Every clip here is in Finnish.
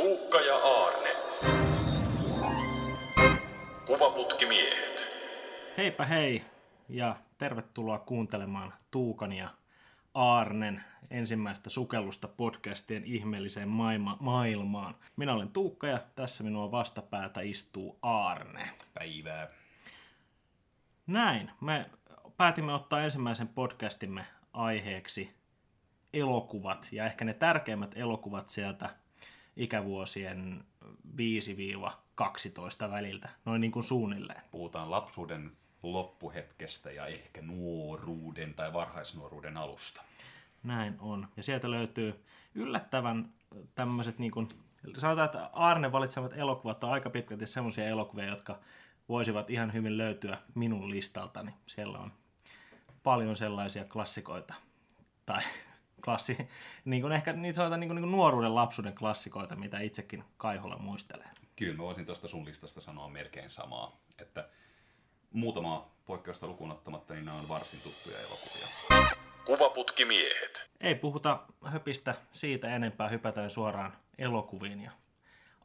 Tuukka ja Aarne. Kuvaputkimiehet. Heipä hei ja tervetuloa kuuntelemaan Tuukan ja Aarnen ensimmäistä sukellusta podcastien ihmeelliseen maailma- maailmaan. Minä olen Tuukka ja tässä minua vastapäätä istuu Aarne. Päivää. Näin, me päätimme ottaa ensimmäisen podcastimme aiheeksi elokuvat ja ehkä ne tärkeimmät elokuvat sieltä ikävuosien 5-12 väliltä, noin niin kuin suunnilleen. Puhutaan lapsuuden loppuhetkestä ja ehkä nuoruuden tai varhaisnuoruuden alusta. Näin on. Ja sieltä löytyy yllättävän tämmöiset, niin kuin, sanotaan, että Arne valitsemat elokuvat on aika pitkälti semmoisia elokuvia, jotka voisivat ihan hyvin löytyä minun listaltani. Siellä on paljon sellaisia klassikoita, tai klassi, niin kuin ehkä niitä sanotaan niin kuin, niin kuin nuoruuden lapsuuden klassikoita, mitä itsekin Kaiholla muistelee. Kyllä mä voisin tuosta sun listasta sanoa melkein samaa, että muutama poikkeusta lukuun ottamatta, niin nämä on varsin tuttuja elokuvia. Kuvaputkimiehet. Ei puhuta höpistä siitä enempää, hypätään suoraan elokuviin. Ja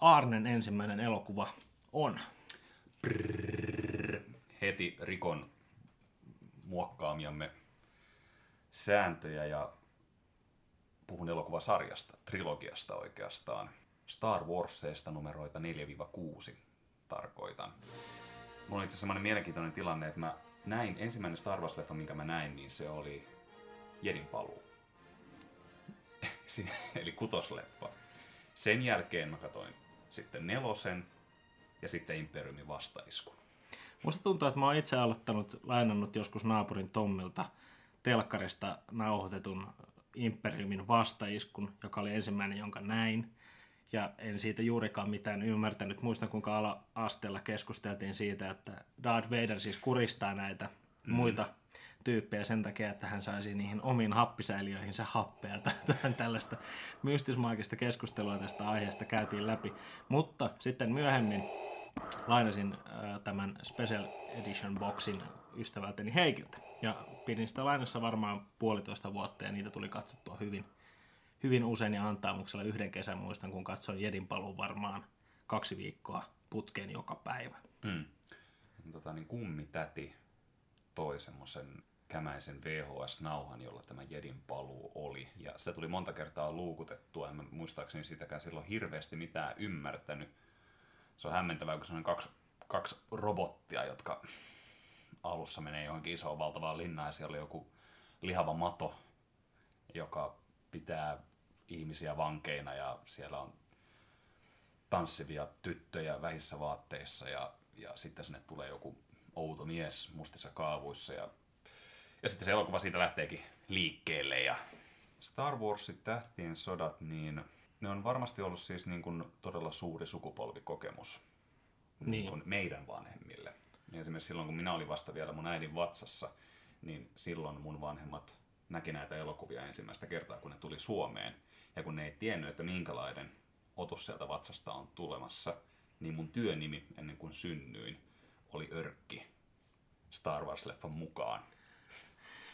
Arnen ensimmäinen elokuva on. Heti rikon muokkaamiamme sääntöjä ja puhun elokuvasarjasta, trilogiasta oikeastaan. Star Warsseista numeroita 4-6 tarkoitan. Mulla oli itse semmoinen mielenkiintoinen tilanne, että mä näin, ensimmäinen Star Wars-leffa, minkä mä näin, niin se oli Jedin paluu. Eli kutosleffa. Sen jälkeen mä katsoin sitten nelosen ja sitten Imperiumin vastaiskun. Musta tuntuu, että mä oon itse aloittanut, lainannut joskus naapurin Tommilta telkkarista nauhoitetun Imperiumin vastaiskun, joka oli ensimmäinen, jonka näin. Ja en siitä juurikaan mitään ymmärtänyt. Muistan, kuinka ala-asteella keskusteltiin siitä, että Darth Vader siis kuristaa näitä mm. muita tyyppejä sen takia, että hän saisi niihin omiin happisäiliöihinsä happea. Tähän tällaista mystismaagista keskustelua tästä aiheesta käytiin läpi. Mutta sitten myöhemmin lainasin äh, tämän Special Edition boxin ystävältäni Heikiltä. Ja pidin sitä lainassa varmaan puolitoista vuotta ja niitä tuli katsottua hyvin, hyvin usein ja antaamuksella yhden kesän muistan, kun katsoin Jedin paluun varmaan kaksi viikkoa putkeen joka päivä. Mm. Tota, niin kummitäti toi semmoisen kämäisen VHS-nauhan, jolla tämä Jedin paluu oli. Ja sitä tuli monta kertaa luukutettua. En muistaakseni sitäkään silloin hirveästi mitään ymmärtänyt. Se on hämmentävää, kun se on kaksi, kaksi robottia, jotka alussa menee johonkin isoon valtavaan linnaan ja siellä oli joku lihava mato, joka pitää ihmisiä vankeina ja siellä on tanssivia tyttöjä vähissä vaatteissa ja, ja sitten sinne tulee joku outo mies mustissa kaavuissa ja, ja sitten se elokuva siitä lähteekin liikkeelle ja Star Warsin tähtien sodat, niin ne on varmasti ollut siis niin kuin todella suuri sukupolvikokemus niin. Niin. kuin meidän vanhemmille. Ja esimerkiksi silloin, kun minä olin vasta vielä mun äidin vatsassa, niin silloin mun vanhemmat näki näitä elokuvia ensimmäistä kertaa, kun ne tuli Suomeen. Ja kun ne ei tiennyt, että minkälainen otus sieltä vatsasta on tulemassa, niin mun työnimi ennen kuin synnyin oli Örkki Star Wars-leffan mukaan.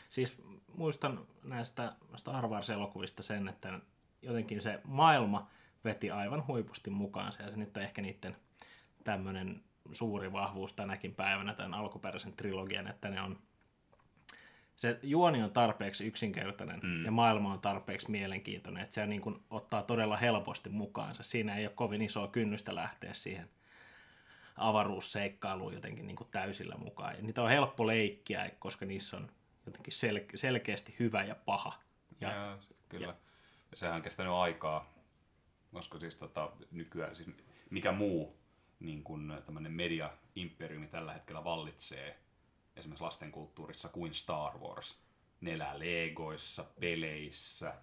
Siis muistan näistä Star Wars-elokuvista sen, että jotenkin se maailma veti aivan huipusti mukaansa ja se nyt on ehkä niiden tämmöinen suuri vahvuus tänäkin päivänä tämän alkuperäisen trilogian, että ne on se juoni on tarpeeksi yksinkertainen mm. ja maailma on tarpeeksi mielenkiintoinen, että se niin kuin ottaa todella helposti mukaansa. Siinä ei ole kovin isoa kynnystä lähteä siihen avaruusseikkailuun jotenkin niin kuin täysillä mukaan. Ja niitä on helppo leikkiä, koska niissä on jotenkin sel- selkeästi hyvä ja paha. Ja, ja kyllä. Ja. Sehän on kestänyt aikaa, koska siis tota, nykyään, siis mikä muu niin kuin tämmöinen media-imperiumi tällä hetkellä vallitsee esimerkiksi lastenkulttuurissa kuin Star Wars. Ne elää legoissa, peleissä,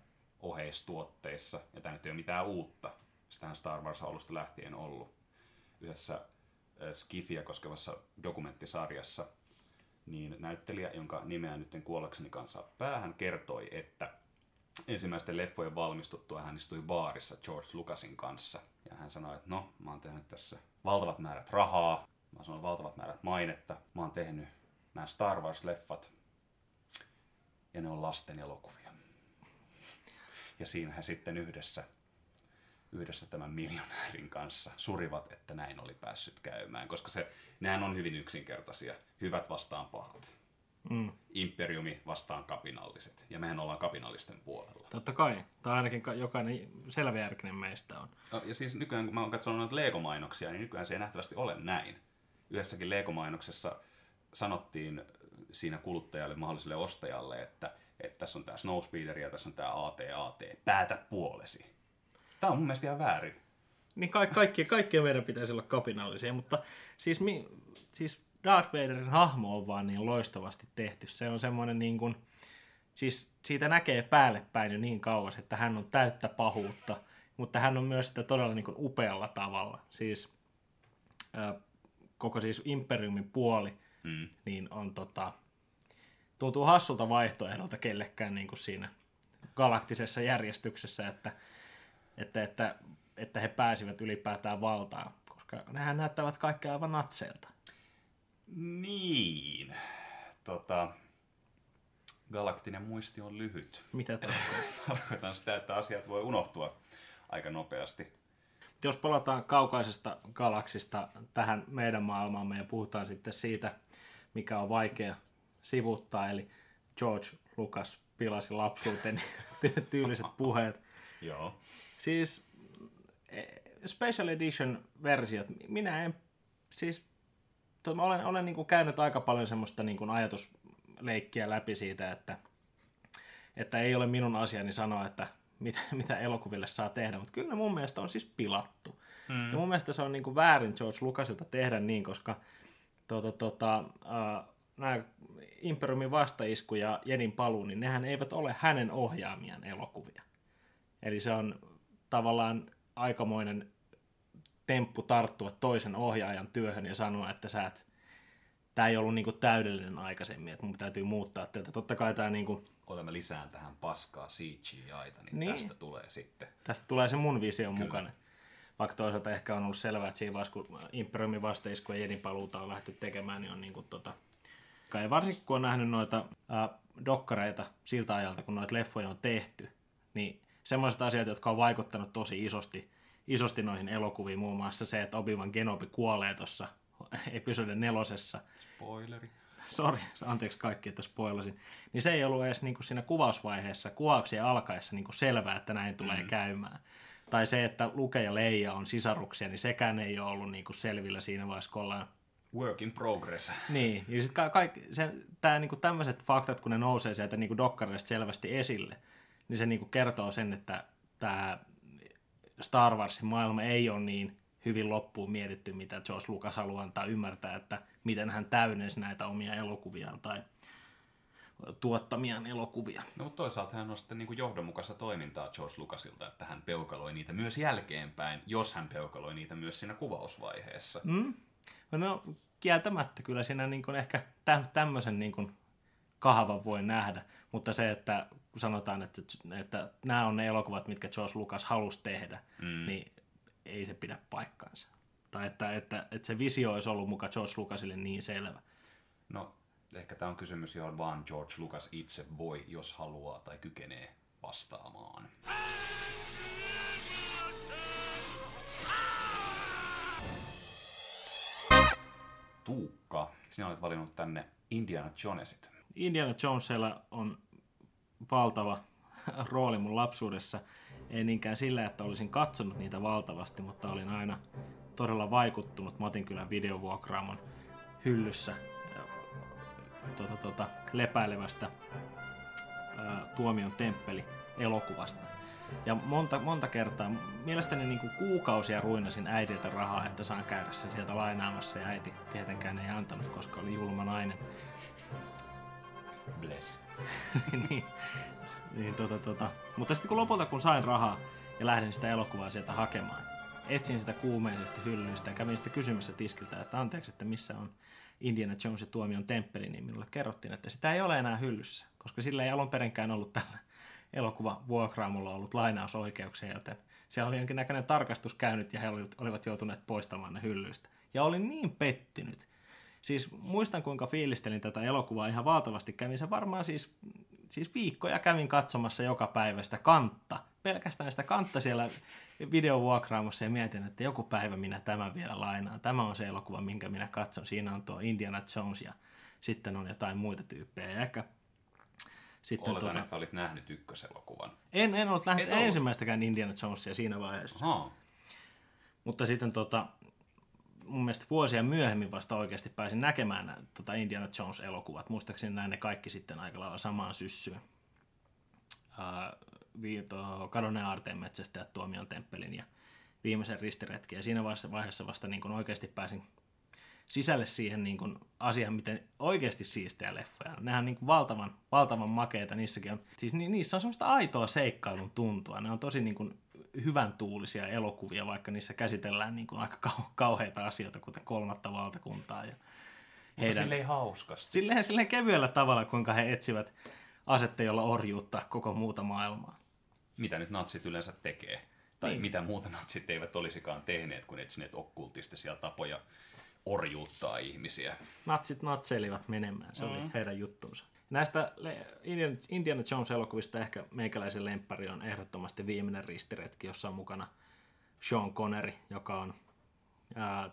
oheistuotteissa, ja tämä nyt ei ole mitään uutta. Sitähän Star Wars alusta lähtien ollut. Yhdessä Skifiä koskevassa dokumenttisarjassa niin näyttelijä, jonka nimeä nyt en kuollakseni kanssa päähän, kertoi, että ensimmäisten leffojen valmistuttua hän istui baarissa George Lucasin kanssa. Ja hän sanoi, että no, mä oon tehnyt tässä valtavat määrät rahaa, mä sanon valtavat määrät mainetta, mä oon tehnyt nämä Star Wars-leffat, ja ne on lasten elokuvia. Ja siinä he sitten yhdessä yhdessä tämän miljonäärin kanssa surivat, että näin oli päässyt käymään, koska se, nehän on hyvin yksinkertaisia. Hyvät vastaan pahat. Mm. Imperiumi vastaan kapinalliset. Ja mehän ollaan kapinallisten puolella. Totta kai. Tai ainakin ka- jokainen selväjärkinen meistä on. No, ja siis nykyään, kun mä oon katsonut noita Lego-mainoksia, niin nykyään se ei nähtävästi ole näin. Yhdessäkin Lego-mainoksessa sanottiin siinä kuluttajalle, mahdolliselle ostajalle, että, että tässä on tämä Snowspeeder ja tässä on tämä AT-AT. Päätä puolesi. Tämä on mun mielestä ihan väärin. Niin ka- kaikki, kaikkien meidän pitäisi olla kapinallisia, mutta siis, mi- siis Darth Vaderin hahmo on vaan niin loistavasti tehty. Se on semmoinen niin kuin, siis siitä näkee päälle päin jo niin kauas, että hän on täyttä pahuutta, mutta hän on myös sitä todella niin kuin upealla tavalla. Siis koko siis Imperiumin puoli, Mm. niin on tota, tuntuu hassulta vaihtoehdolta kellekään niin kuin siinä galaktisessa järjestyksessä, että, että, että, että he pääsivät ylipäätään valtaan, koska nehän näyttävät kaikki aivan natseilta. Niin. Tota, galaktinen muisti on lyhyt. Mitä tarkoittaa? Tarkoitan sitä, että asiat voi unohtua aika nopeasti. Jos palataan kaukaisesta galaksista tähän meidän maailmaamme ja puhutaan sitten siitä, mikä on vaikea sivuttaa, eli George Lucas pilasi lapsuuteni ty- tyyliset puheet. Joo. Siis eh, Special Edition versiot, minä en, siis to, mä olen, olen niin kuin käynyt aika paljon semmoista niin kuin ajatusleikkiä läpi siitä, että, että ei ole minun asiani sanoa, että mitä, mitä elokuville saa tehdä, mutta kyllä ne mun mielestä on siis pilattu. Mm. Ja mun mielestä se on niin kuin väärin George Lucasilta tehdä niin, koska tota, tota, äh, nämä Imperiumin vastaisku ja Jedin paluu, niin nehän eivät ole hänen ohjaamiaan elokuvia. Eli se on tavallaan aikamoinen temppu tarttua toisen ohjaajan työhön ja sanoa, että sä et, tämä ei ollut niinku täydellinen aikaisemmin, että mun täytyy muuttaa tätä. Totta kai tämä niinku, Olemme lisään tähän paskaa CGI-ta, niin, Niin. tästä tulee sitten. tästä tulee se mun visio mukainen. Vaikka toisaalta ehkä on ollut selvää, että siinä vaiheessa, kun Imperiumin vastaisku ja Jedin paluuta on lähty tekemään, niin on niinku tota... Kai varsinkin kun on nähnyt noita äh, dokkareita siltä ajalta, kun noita leffoja on tehty, niin semmoiset asiat, jotka on vaikuttanut tosi isosti, isosti noihin elokuviin, muun muassa se, että Obi-Wan Kenobi kuolee tuossa episodin nelosessa, Spoileri. sori, anteeksi kaikki, että spoilasin, niin se ei ollut edes niin kuin siinä kuvausvaiheessa, kuvauksien alkaessa niin kuin selvää, että näin tulee mm. käymään. Tai se, että Luke ja Leija on sisaruksia, niin sekään ei ole ollut niin kuin selvillä siinä vaiheessa, kun ollaan Work in progress. niin, ja sitten ka- kaikki, se, tää, niinku, tämmöiset faktat, kun ne nousee sieltä niinku dokkareista selvästi esille, niin se niinku kertoo sen, että tämä Star Warsin maailma ei ole niin hyvin loppuun mietitty, mitä George Lucas haluaa antaa ymmärtää, että miten hän täydensi näitä omia elokuviaan tai tuottamiaan elokuvia. No, mutta toisaalta hän on sitten niin kuin johdonmukaista toimintaa George Lucasilta, että hän peukaloi niitä myös jälkeenpäin, jos hän peukaloi niitä myös siinä kuvausvaiheessa. Mm. No kieltämättä kyllä siinä niin kuin ehkä tä- tämmöisen niin kuin kahvan voi nähdä, mutta se, että kun sanotaan, että, että nämä on ne elokuvat, mitkä George Lucas halusi tehdä, mm. niin ei se pidä paikkaansa. Tai että, että, että se visio olisi ollut mukaan George Lucasille niin selvä. No, ehkä tämä on kysymys, johon vaan George Lucas itse voi, jos haluaa tai kykenee vastaamaan. Tuukka, sinä olet valinnut tänne Indiana Jonesit. Indiana Jonesilla on valtava rooli mun lapsuudessa. Ei niinkään sillä, että olisin katsonut niitä valtavasti, mutta olin aina todella vaikuttunut Matinkylän videovuokraamon hyllyssä tuota, tuota, lepäilevästä ää, Tuomion temppeli elokuvasta. Ja monta, monta kertaa, mielestäni niin kuin kuukausia ruinasin äidiltä rahaa, että saan käydä sen sieltä lainaamassa, ja äiti tietenkään ei antanut, koska oli julma nainen. Bless. niin, niin, tota, tota. Mutta sitten kun lopulta kun sain rahaa ja lähdin sitä elokuvaa sieltä hakemaan, etsin sitä kuumeisesti hyllystä ja kävin sitten kysymässä tiskiltä, että anteeksi, että missä on Indiana Jones ja tuomion temppeli, niin minulle kerrottiin, että sitä ei ole enää hyllyssä, koska sillä ei alun perinkään ollut tällä elokuva vuokraamolla ollut lainausoikeuksia, joten siellä oli jonkinnäköinen tarkastus käynyt ja he olivat joutuneet poistamaan ne hyllyistä. Ja olin niin pettynyt. Siis muistan kuinka fiilistelin tätä elokuvaa ihan valtavasti. Kävin se varmaan siis, siis viikkoja kävin katsomassa joka päivä sitä kantta. Pelkästään sitä kantta siellä videovuokraamossa ja mietin, että joku päivä minä tämän vielä lainaan. Tämä on se elokuva, minkä minä katson. Siinä on tuo Indiana Jones ja sitten on jotain muita tyyppejä. Ja ehkä sitten Oletan, tuota, että olit nähnyt ykköselokuvan. En, en ollut nähnyt ensimmäistäkään Indiana Jonesia siinä vaiheessa. Aha. Mutta sitten tota, mun mielestä vuosia myöhemmin vasta oikeasti pääsin näkemään tota Indiana Jones-elokuvat. Muistaakseni näin ne kaikki sitten aika lailla samaan syssyyn. Uh, Kadonne aarteen metsästä ja Tuomion temppelin ja viimeisen ristiretki. Ja siinä vaiheessa, vasta niin kuin oikeasti pääsin sisälle siihen niin kuin asiaan, miten oikeasti siistejä leffoja. Nehän on niin kuin valtavan, valtavan makeita. Niissäkin on, siis ni, niissä on semmoista aitoa seikkailun tuntua. Ne on tosi niin kuin hyvän tuulisia elokuvia, vaikka niissä käsitellään niin kuin aika kau- kauheita asioita, kuten kolmatta valtakuntaa. Ja heidän, Mutta silleen hauskasti. Silleen, silleen kevyellä tavalla, kuinka he etsivät asette, jolla orjuuttaa koko muuta maailmaa. Mitä nyt natsit yleensä tekee? Tai niin. mitä muuta natsit eivät olisikaan tehneet, kun etsineet okkultistisia tapoja orjuuttaa ihmisiä. Natsit natseilivat menemään, se mm. oli heidän juttunsa. Näistä Indiana Jones-elokuvista ehkä meikäläisen lemppari on ehdottomasti viimeinen ristiretki, jossa on mukana Sean Connery, joka on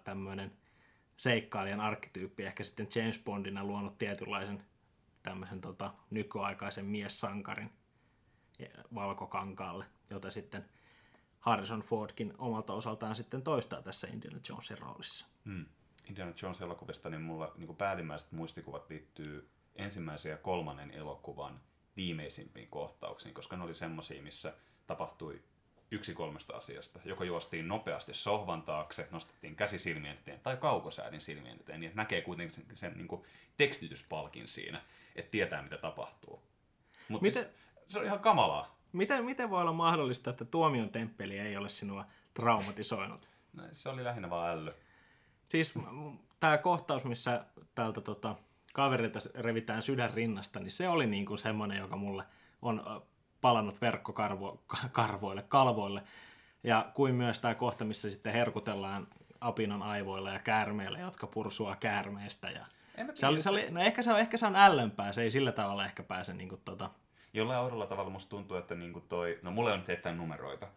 tämmöinen seikkailijan arkkityyppi, ehkä sitten James Bondina luonut tietynlaisen tämmöisen tota, nykyaikaisen mies-sankarin valkokankaalle, jota sitten Harrison Fordkin omalta osaltaan sitten toistaa tässä Indiana Jonesin roolissa. Hmm. Indiana Jones-elokuvista, niin mulla niin päällimmäiset muistikuvat liittyy ensimmäisen ja kolmannen elokuvan viimeisimpiin kohtauksiin, koska ne oli semmoisia, missä tapahtui yksi kolmesta asiasta. Joko juostiin nopeasti sohvan taakse, nostettiin käsi silmien eteen tai kaukosäädin silmien eteen, niin näkee kuitenkin sen, sen niin kuin tekstityspalkin siinä, että tietää mitä tapahtuu. Mutta miten, siis, se on ihan kamalaa. Miten, miten voi olla mahdollista, että tuomion temppeli ei ole sinua traumatisoinut? No, se oli lähinnä vaan ällö. Siis tämä kohtaus, missä tältä tota, kaverilta revitään sydän rinnasta, niin se oli niin kuin semmoinen, joka mulle on palannut verkkokarvoille, kalvoille. Ja kuin myös tämä kohta, missä sitten herkutellaan apinan aivoilla ja käärmeillä, jotka pursua käärmeistä. Ja se oli, se oli, no ehkä se on, ehkä se on ällönpää, se ei sillä tavalla ehkä pääse niin kuin tota... Jollain oudolla tavalla musta tuntuu, että niin kuin toi, no mulle on nyt numeroita,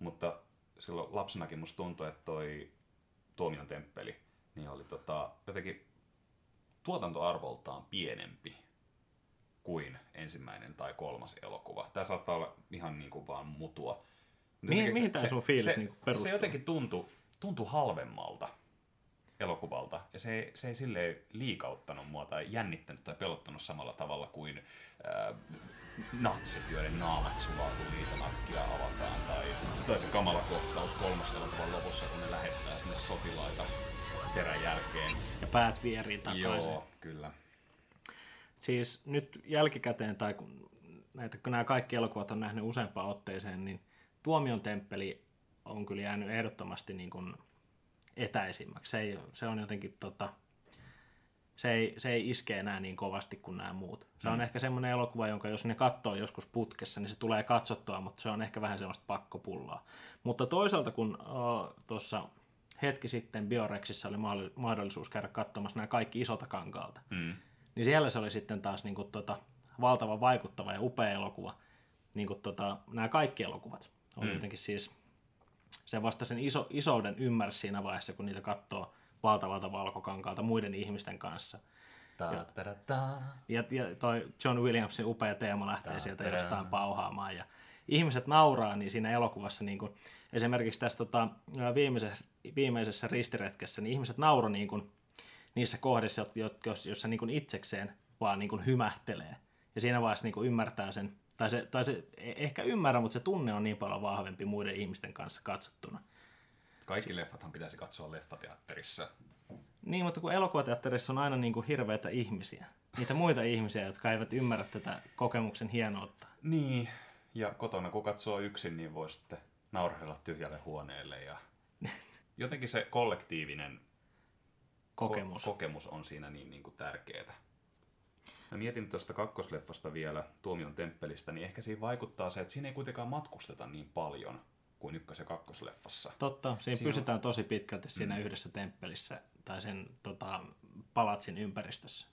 mutta silloin lapsenakin musta tuntuu, että toi Tuomion temppeli, niin oli tota, jotenkin tuotantoarvoltaan pienempi kuin ensimmäinen tai kolmas elokuva. Tämä saattaa olla ihan niin kuin vaan mutua. Mihin, mihin tämä sun fiilis se, niin perustuu? Se jotenkin tuntui, tuntui halvemmalta elokuvalta. Ja se, se ei silleen liikauttanut mua tai jännittänyt tai pelottanut samalla tavalla kuin äh, natsit, joiden naamat sulaa, kun liitonakkia avataan. Tai, tai se kamala kohtaus kolmas elokuvan lopussa, kun ne lähettää sinne sotilaita perän jälkeen. Ja päät vierii takaisin. Joo, kyllä. Siis nyt jälkikäteen, tai kun, näitä, kun nämä kaikki elokuvat on nähnyt useampaan otteeseen, niin Tuomion temppeli on kyllä jäänyt ehdottomasti niin kuin etäisimmäksi. Se, ei, se on jotenkin tota, se ei, se ei iske enää niin kovasti kuin nämä muut. Se on mm. ehkä semmoinen elokuva, jonka jos ne katsoo joskus putkessa, niin se tulee katsottua, mutta se on ehkä vähän semmoista pakkopullaa. Mutta toisaalta, kun uh, tuossa hetki sitten Biorexissa oli mahdollisuus käydä katsomassa nämä kaikki isolta kankaalta, mm. niin siellä se oli sitten taas niin kuin, tota, valtava vaikuttava ja upea elokuva. Niin kuin, tota, nämä kaikki elokuvat on mm. jotenkin siis, se vasta sen iso, isouden ymmärsi siinä vaiheessa, kun niitä katsoo valtavalta valkokankaalta muiden ihmisten kanssa. Ja, ja, ja toi John Williamsin upea teema lähtee ta, sieltä ta, jostain pauhaamaan. Ja ihmiset nauraa niin siinä elokuvassa, niin kuin, esimerkiksi tässä tota, viimeisessä, viimeisessä ristiretkessä, niin ihmiset nauro niin kuin, niissä kohdissa, joissa niin kuin itsekseen vaan niin kuin hymähtelee. Ja siinä vaiheessa niin kuin ymmärtää sen, tai se, tai se e-, ehkä ymmärrä, mutta se tunne on niin paljon vahvempi muiden ihmisten kanssa katsottuna. Kaikki leffathan pitäisi katsoa leffateatterissa. Niin, mutta kun elokuvateatterissa on aina niin kuin hirveitä ihmisiä. Niitä muita ihmisiä, jotka eivät ymmärrä tätä kokemuksen hienoutta. Niin, ja kotona kun katsoo yksin, niin voi sitten naurhella tyhjälle huoneelle. Ja jotenkin se kollektiivinen kokemus, ko- kokemus on siinä niin, niin kuin tärkeää. Mä mietin tuosta kakkosleffasta vielä, Tuomion temppelistä, niin ehkä siinä vaikuttaa se, että siinä ei kuitenkaan matkusteta niin paljon kuin ykkös- ja kakkosleffassa. Totta, siinä, siinä pysytään on... tosi pitkälti siinä mm. yhdessä temppelissä tai sen tota, palatsin ympäristössä.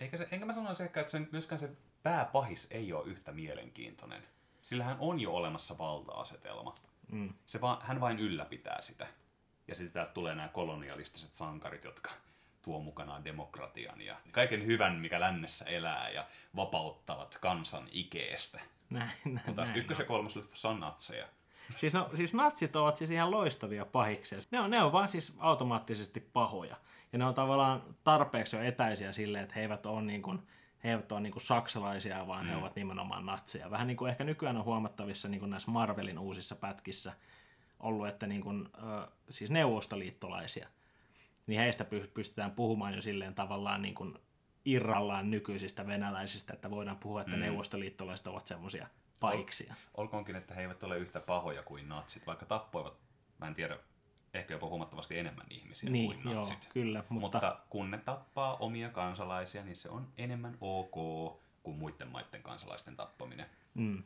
Eikä se, enkä mä sanoisi ehkä, että sen, myöskään se pääpahis ei ole yhtä mielenkiintoinen. Sillä hän on jo olemassa valta-asetelma. Mm. Se vaan, hän vain ylläpitää sitä. Ja sitten täältä tulee nämä kolonialistiset sankarit, jotka tuo mukanaan demokratian ja kaiken hyvän, mikä lännessä elää ja vapauttavat kansan ikeestä. Näin, näin, Mutta näin ykkös- ja kolmosleffassa on natseja. Siis, no, siis natsit ovat siis ihan loistavia pahiksia. Ne on, ne on vaan siis automaattisesti pahoja. Ja ne on tavallaan tarpeeksi jo etäisiä silleen, että he eivät ole, niin kuin, he eivät ole niin kuin saksalaisia, vaan mm. he ovat nimenomaan natseja. Vähän niin kuin ehkä nykyään on huomattavissa niin kuin näissä Marvelin uusissa pätkissä ollut, että niin kuin, ö, siis neuvostoliittolaisia, niin heistä py- pystytään puhumaan jo silleen tavallaan niin kuin irrallaan nykyisistä venäläisistä, että voidaan puhua, että mm. neuvostoliittolaiset ovat semmoisia pahiksia. Olkoonkin, että he eivät ole yhtä pahoja kuin natsit, vaikka tappoivat, mä en tiedä, ehkä jopa huomattavasti enemmän ihmisiä Niin, kuin joo, natsit. kyllä, mutta, Mutta kun ne tappaa omia kansalaisia, niin se on enemmän ok kuin muiden maiden kansalaisten tappaminen. Mm.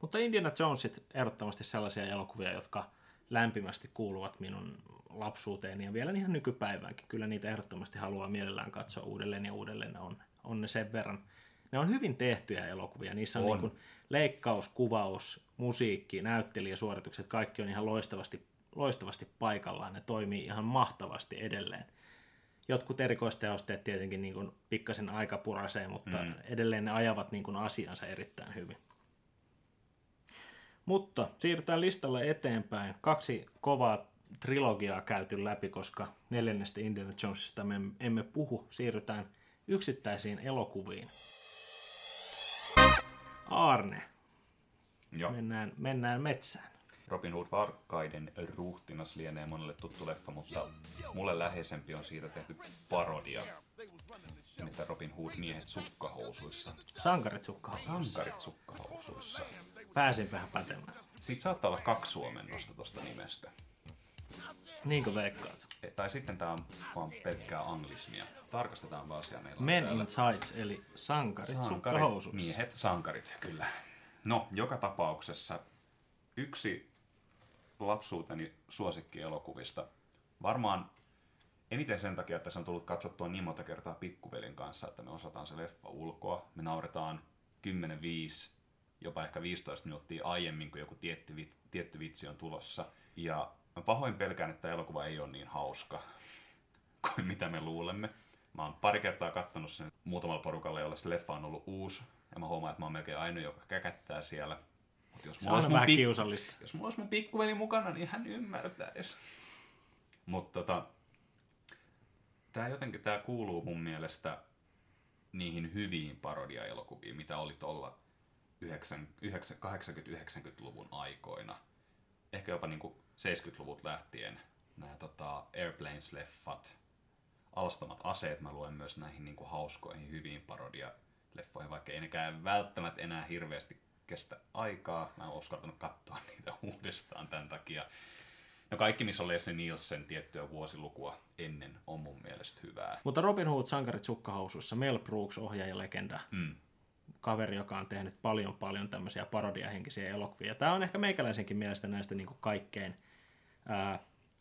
Mutta Indiana Jonesit ehdottomasti sellaisia elokuvia, jotka lämpimästi kuuluvat minun lapsuuteeni ja vielä ihan nykypäiväänkin. Kyllä niitä ehdottomasti haluaa mielellään katsoa uudelleen ja uudelleen. On, on ne sen verran. Ne on hyvin tehtyjä elokuvia. Niissä on, On. Niin kuin leikkaus, kuvaus, musiikki, näyttelijäsuoritukset, kaikki on ihan loistavasti, loistavasti paikallaan. Ne toimii ihan mahtavasti edelleen. Jotkut erikoistehosteet tietenkin niin kuin pikkasen aika purasee, mutta mm. edelleen ne ajavat niin kuin asiansa erittäin hyvin. Mutta siirrytään listalle eteenpäin. Kaksi kovaa trilogiaa käyty läpi, koska neljännestä Indiana Jonesista me emme puhu. Siirrytään yksittäisiin elokuviin. Arne, Joo. mennään, mennään metsään. Robin Hood Varkaiden ruhtinas lienee monelle tuttu leffa, mutta mulle läheisempi on siitä tehty parodia. Nimittäin Robin Hood miehet sukkahousuissa. Sankarit sukkahan. Sankarit sukkahousuissa. Pääsin vähän pätemään. Siitä saattaa olla kaksi suomennosta tuosta nimestä. Niinkö veikkaat? Tai sitten tämä on vaan pelkkää anglismia. Tarkastetaan vaan asia meillä on Men täällä. in Tights, eli sankarit, Sankarit, miehet, sankarit, kyllä. No, joka tapauksessa yksi lapsuuteni suosikkielokuvista. Varmaan eniten sen takia, että se on tullut katsottua niin monta kertaa pikkuvelin kanssa, että me osataan se leffa ulkoa. Me nauretaan 10-5, jopa ehkä 15 minuuttia aiemmin, kun joku tietty, tietty vitsi on tulossa. Ja mä pahoin pelkään, että elokuva ei ole niin hauska kuin mitä me luulemme. Mä oon pari kertaa kattonut sen muutamalla porukalla, jolla se leffa on ollut uusi. Ja mä huomaan, että mä oon melkein ainoa, joka käkättää siellä. Mut jos Se mulla olisi on vähän pik- kiusallista. jos mulla olisi mun pikkuveli mukana, niin hän ymmärtäisi. Mutta tota, tää jotenkin tää kuuluu mun mielestä niihin hyviin parodiaelokuviin, mitä oli tuolla 80-90-luvun aikoina. Ehkä jopa niinku 70-luvut lähtien. Nämä tota, Airplanes-leffat, alastomat aseet mä luen myös näihin niinku hauskoihin, hyviin parodia-leffoihin, vaikka ei nekään välttämättä enää hirveästi kestä aikaa. Mä en uskaltanut katsoa niitä uudestaan tämän takia. No kaikki, missä on Leslie Nielsen tiettyä vuosilukua ennen, on mun mielestä hyvää. Mutta Robin Hood, sankarit sukkahousuissa, Mel Brooks, ohjaaja legenda. Mm. Kaveri, joka on tehnyt paljon paljon tämmöisiä parodiahenkisiä elokuvia. Tämä on ehkä meikäläisenkin mielestä näistä niin kuin kaikkein ää,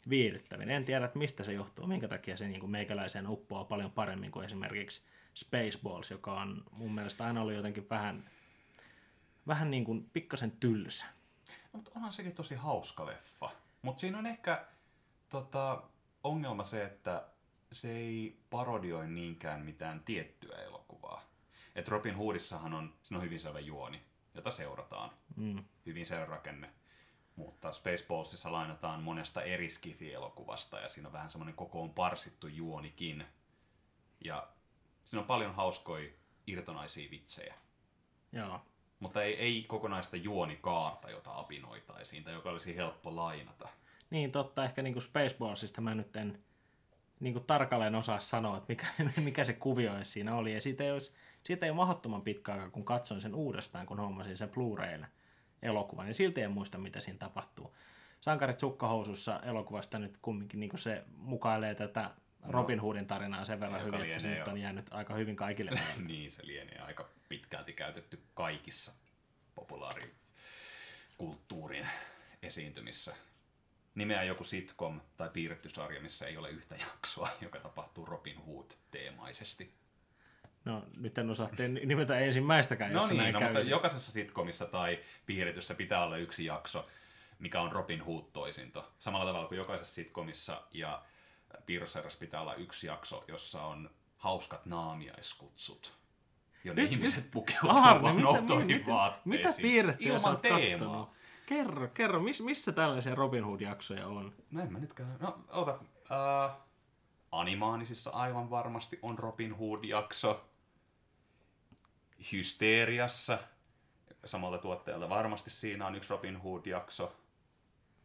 viihdyttävin. En tiedä, että mistä se johtuu, minkä takia se niin kuin meikäläiseen uppoaa paljon paremmin kuin esimerkiksi Spaceballs, joka on mun mielestä aina ollut jotenkin vähän, vähän niin kuin pikkasen tylsä. No, mutta onhan sekin tosi hauska leffa. Mutta siinä on ehkä tota, ongelma se, että se ei parodioi niinkään mitään tiettyä elokuvaa. Et Robin Hoodissahan on, siinä on hyvin selvä juoni, jota seurataan. Mm. Hyvin selvä rakenne. Mutta Spaceballsissa lainataan monesta eri Skifi-elokuvasta ja siinä on vähän semmoinen kokoon parsittu juonikin. Ja siinä on paljon hauskoja irtonaisia vitsejä. Joo. Mutta ei, ei kokonaista juonikaarta, jota apinoitaisiin tai joka olisi helppo lainata. Niin totta, ehkä niin kuin Spaceballsista mä nyt en niin kuin tarkalleen osaa sanoa, että mikä, mikä se kuvio siinä oli. Ja siitä ei, olisi, siitä ei ole mahdottoman pitkä aika, kun katsoin sen uudestaan, kun hommasin sen Blu-raylla elokuvan. Ja silti en muista, mitä siinä tapahtuu. Sankarit sukkahousussa elokuvasta nyt kumminkin niin kuin se mukailee tätä Robin Hoodin tarinaa sen verran hyvin, että se nyt on jäänyt aika hyvin kaikille. niin, se lienee aika pitkälti käytetty kaikissa populaarikulttuurin esiintymissä. Nimeä joku sitcom tai piirretty sarja, missä ei ole yhtä jaksoa, joka tapahtuu Robin Hood-teemaisesti. No, nyt en osaa te- nimetä ensimmäistäkään, No jossa niin, näin no, mutta kävisi. jokaisessa sitcomissa tai piirretyssä pitää olla yksi jakso, mikä on Robin Hood-toisinto. Samalla tavalla kuin jokaisessa sitcomissa ja piirrossarjassa pitää olla yksi jakso, jossa on hauskat naamiaiskutsut, jonne Nyt- ihmiset pukeutuvat vaan mitä, vaatteisiin. mitä piirrettyjä sä Ilman teemaa. kattonut? Kerro, kerro, miss, missä tällaisia Robin Hood-jaksoja on? No en mä nytkään. No, ota. Äh, animaanisissa aivan varmasti on Robin Hood-jakso. Hysteriassa samalta tuottajalta varmasti siinä on yksi Robin Hood-jakso.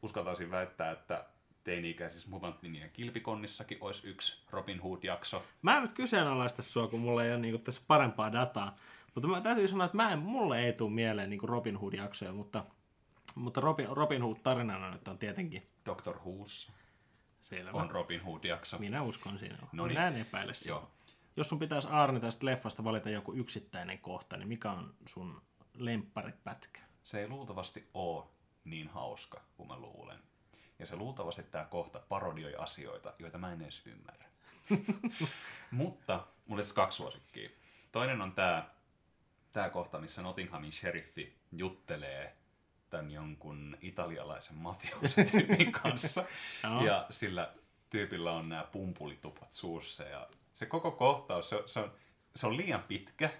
Uskaltaisin väittää, että teini-ikäisissä mutantminien kilpikonnissakin olisi yksi Robin Hood-jakso. Mä en nyt kyseenalaista sua, kun mulla ei ole niinku tässä parempaa dataa. Mutta mä täytyy sanoa, että mä en, mulle ei tule mieleen niinku Robin Hood-jaksoja, mutta, mutta Robin, Robin Hood tarinana nyt on tietenkin Doctor Who's selvä. on Robin Hood-jakso. Minä uskon siinä. No niin. Minä en epäile sitä. Joo. Jos sun pitäisi Aarni tästä leffasta valita joku yksittäinen kohta, niin mikä on sun lempparipätkä? Se ei luultavasti ole niin hauska kuin mä luulen. Ja se luultavasti tämä kohta parodioi asioita, joita mä en edes ymmärrä. Mutta mulla olisi kaksi suosikkia. Toinen on tämä tää kohta, missä Nottinghamin sheriffi juttelee tämän jonkun italialaisen mafioosityypin kanssa. Joo. ja sillä tyypillä on nämä pumpulitupat suussa. Ja se koko kohtaus, se, se, on, se on liian pitkä.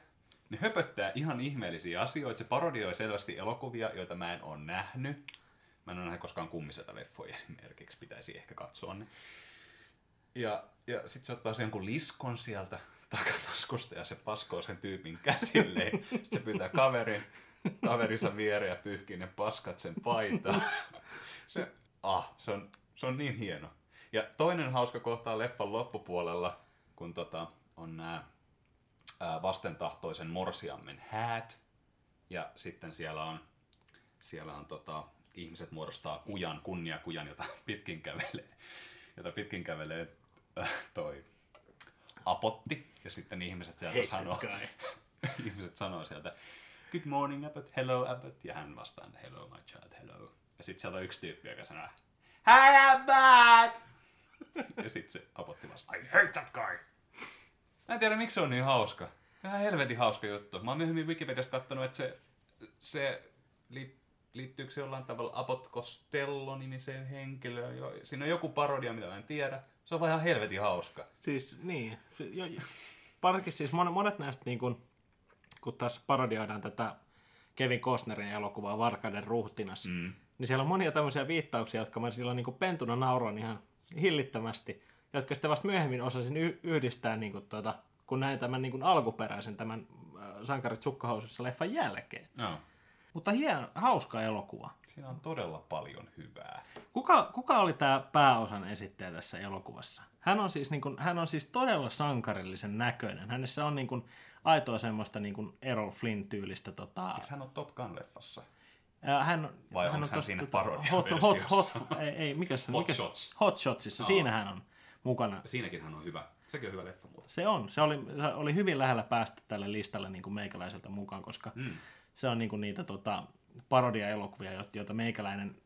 Ne höpöttää ihan ihmeellisiä asioita. Se parodioi selvästi elokuvia, joita mä en ole nähnyt. Mä en ole nähnyt koskaan kummiselta leffoja esimerkiksi, pitäisi ehkä katsoa ne. Ja, ja sitten se ottaa sen jonkun liskon sieltä takataskusta ja se paskoo sen tyypin käsilleen. Sitten se pyytää kaverin, kaverinsa viereen ja pyyhkii ne paskat sen paitaan. Se, ah, se on, se on niin hieno. Ja toinen hauska kohta on leffan loppupuolella, kun tota, on nämä vastentahtoisen morsiammen häät. Ja sitten siellä on, siellä on tota, ihmiset muodostaa kujan, kunniakujan, jota pitkin kävelee, jota pitkin kävelee äh, toi apotti. Ja sitten ihmiset sieltä sanoo, ihmiset sanoo sieltä, good morning Abbott, hello Abbott, ja hän vastaa, hello my child, hello. Ja sitten sieltä on yksi tyyppi, joka sanoo, hi Abbott! ja sitten se apotti vastaa, I hate that guy! Mä en tiedä, miksi se on niin hauska. Ihan helvetin hauska juttu. Mä oon myöhemmin Wikipediasta katsonut, että se, se li, liittyykö se jollain tavalla Abbott Costello-nimiseen henkilöön. Jo, siinä on joku parodia, mitä mä en tiedä. Se on vaan ihan helvetin hauska. Siis niin, jo, jo. Siis monet, monet näistä, niin kun, kun taas parodioidaan tätä Kevin Costnerin elokuvaa Varkauden ruhtinas, Mm. niin siellä on monia tämmöisiä viittauksia, jotka mä silloin niin pentuna nauroin ihan hillittömästi, jotka sitten vasta myöhemmin osasin yhdistää, niin kuin, tuota, kun näin tämän niin kuin alkuperäisen tämän äh, Sankarit sukkahousussa leffan jälkeen. No. Mutta hieno, hauska elokuva. Siinä on todella paljon hyvää. Kuka, kuka oli tämä pääosan esittäjä tässä elokuvassa? Hän on siis, niin kuin, hän on siis todella sankarillisen näköinen. Hänessä on niin kuin, aitoa semmoista niin kuin Errol Flynn-tyylistä. Tota, Eikö hän ole Top Gun-leffassa? ää, hän, Vai hän on hän siinä tota, hot, hot, hot, ei, ei, mikä se, Hot mikä Shots. Hot Shotsissa, Aa. siinä hän on mukana. Siinäkin hän on hyvä. Sekin on hyvä leffa muuten. Se on, se oli, se oli hyvin lähellä päästä tälle listalle niin kuin meikäläiseltä mukaan, koska Mm. se on niin kuin niitä tota, parodia-elokuvia, jo- joita meikäläinen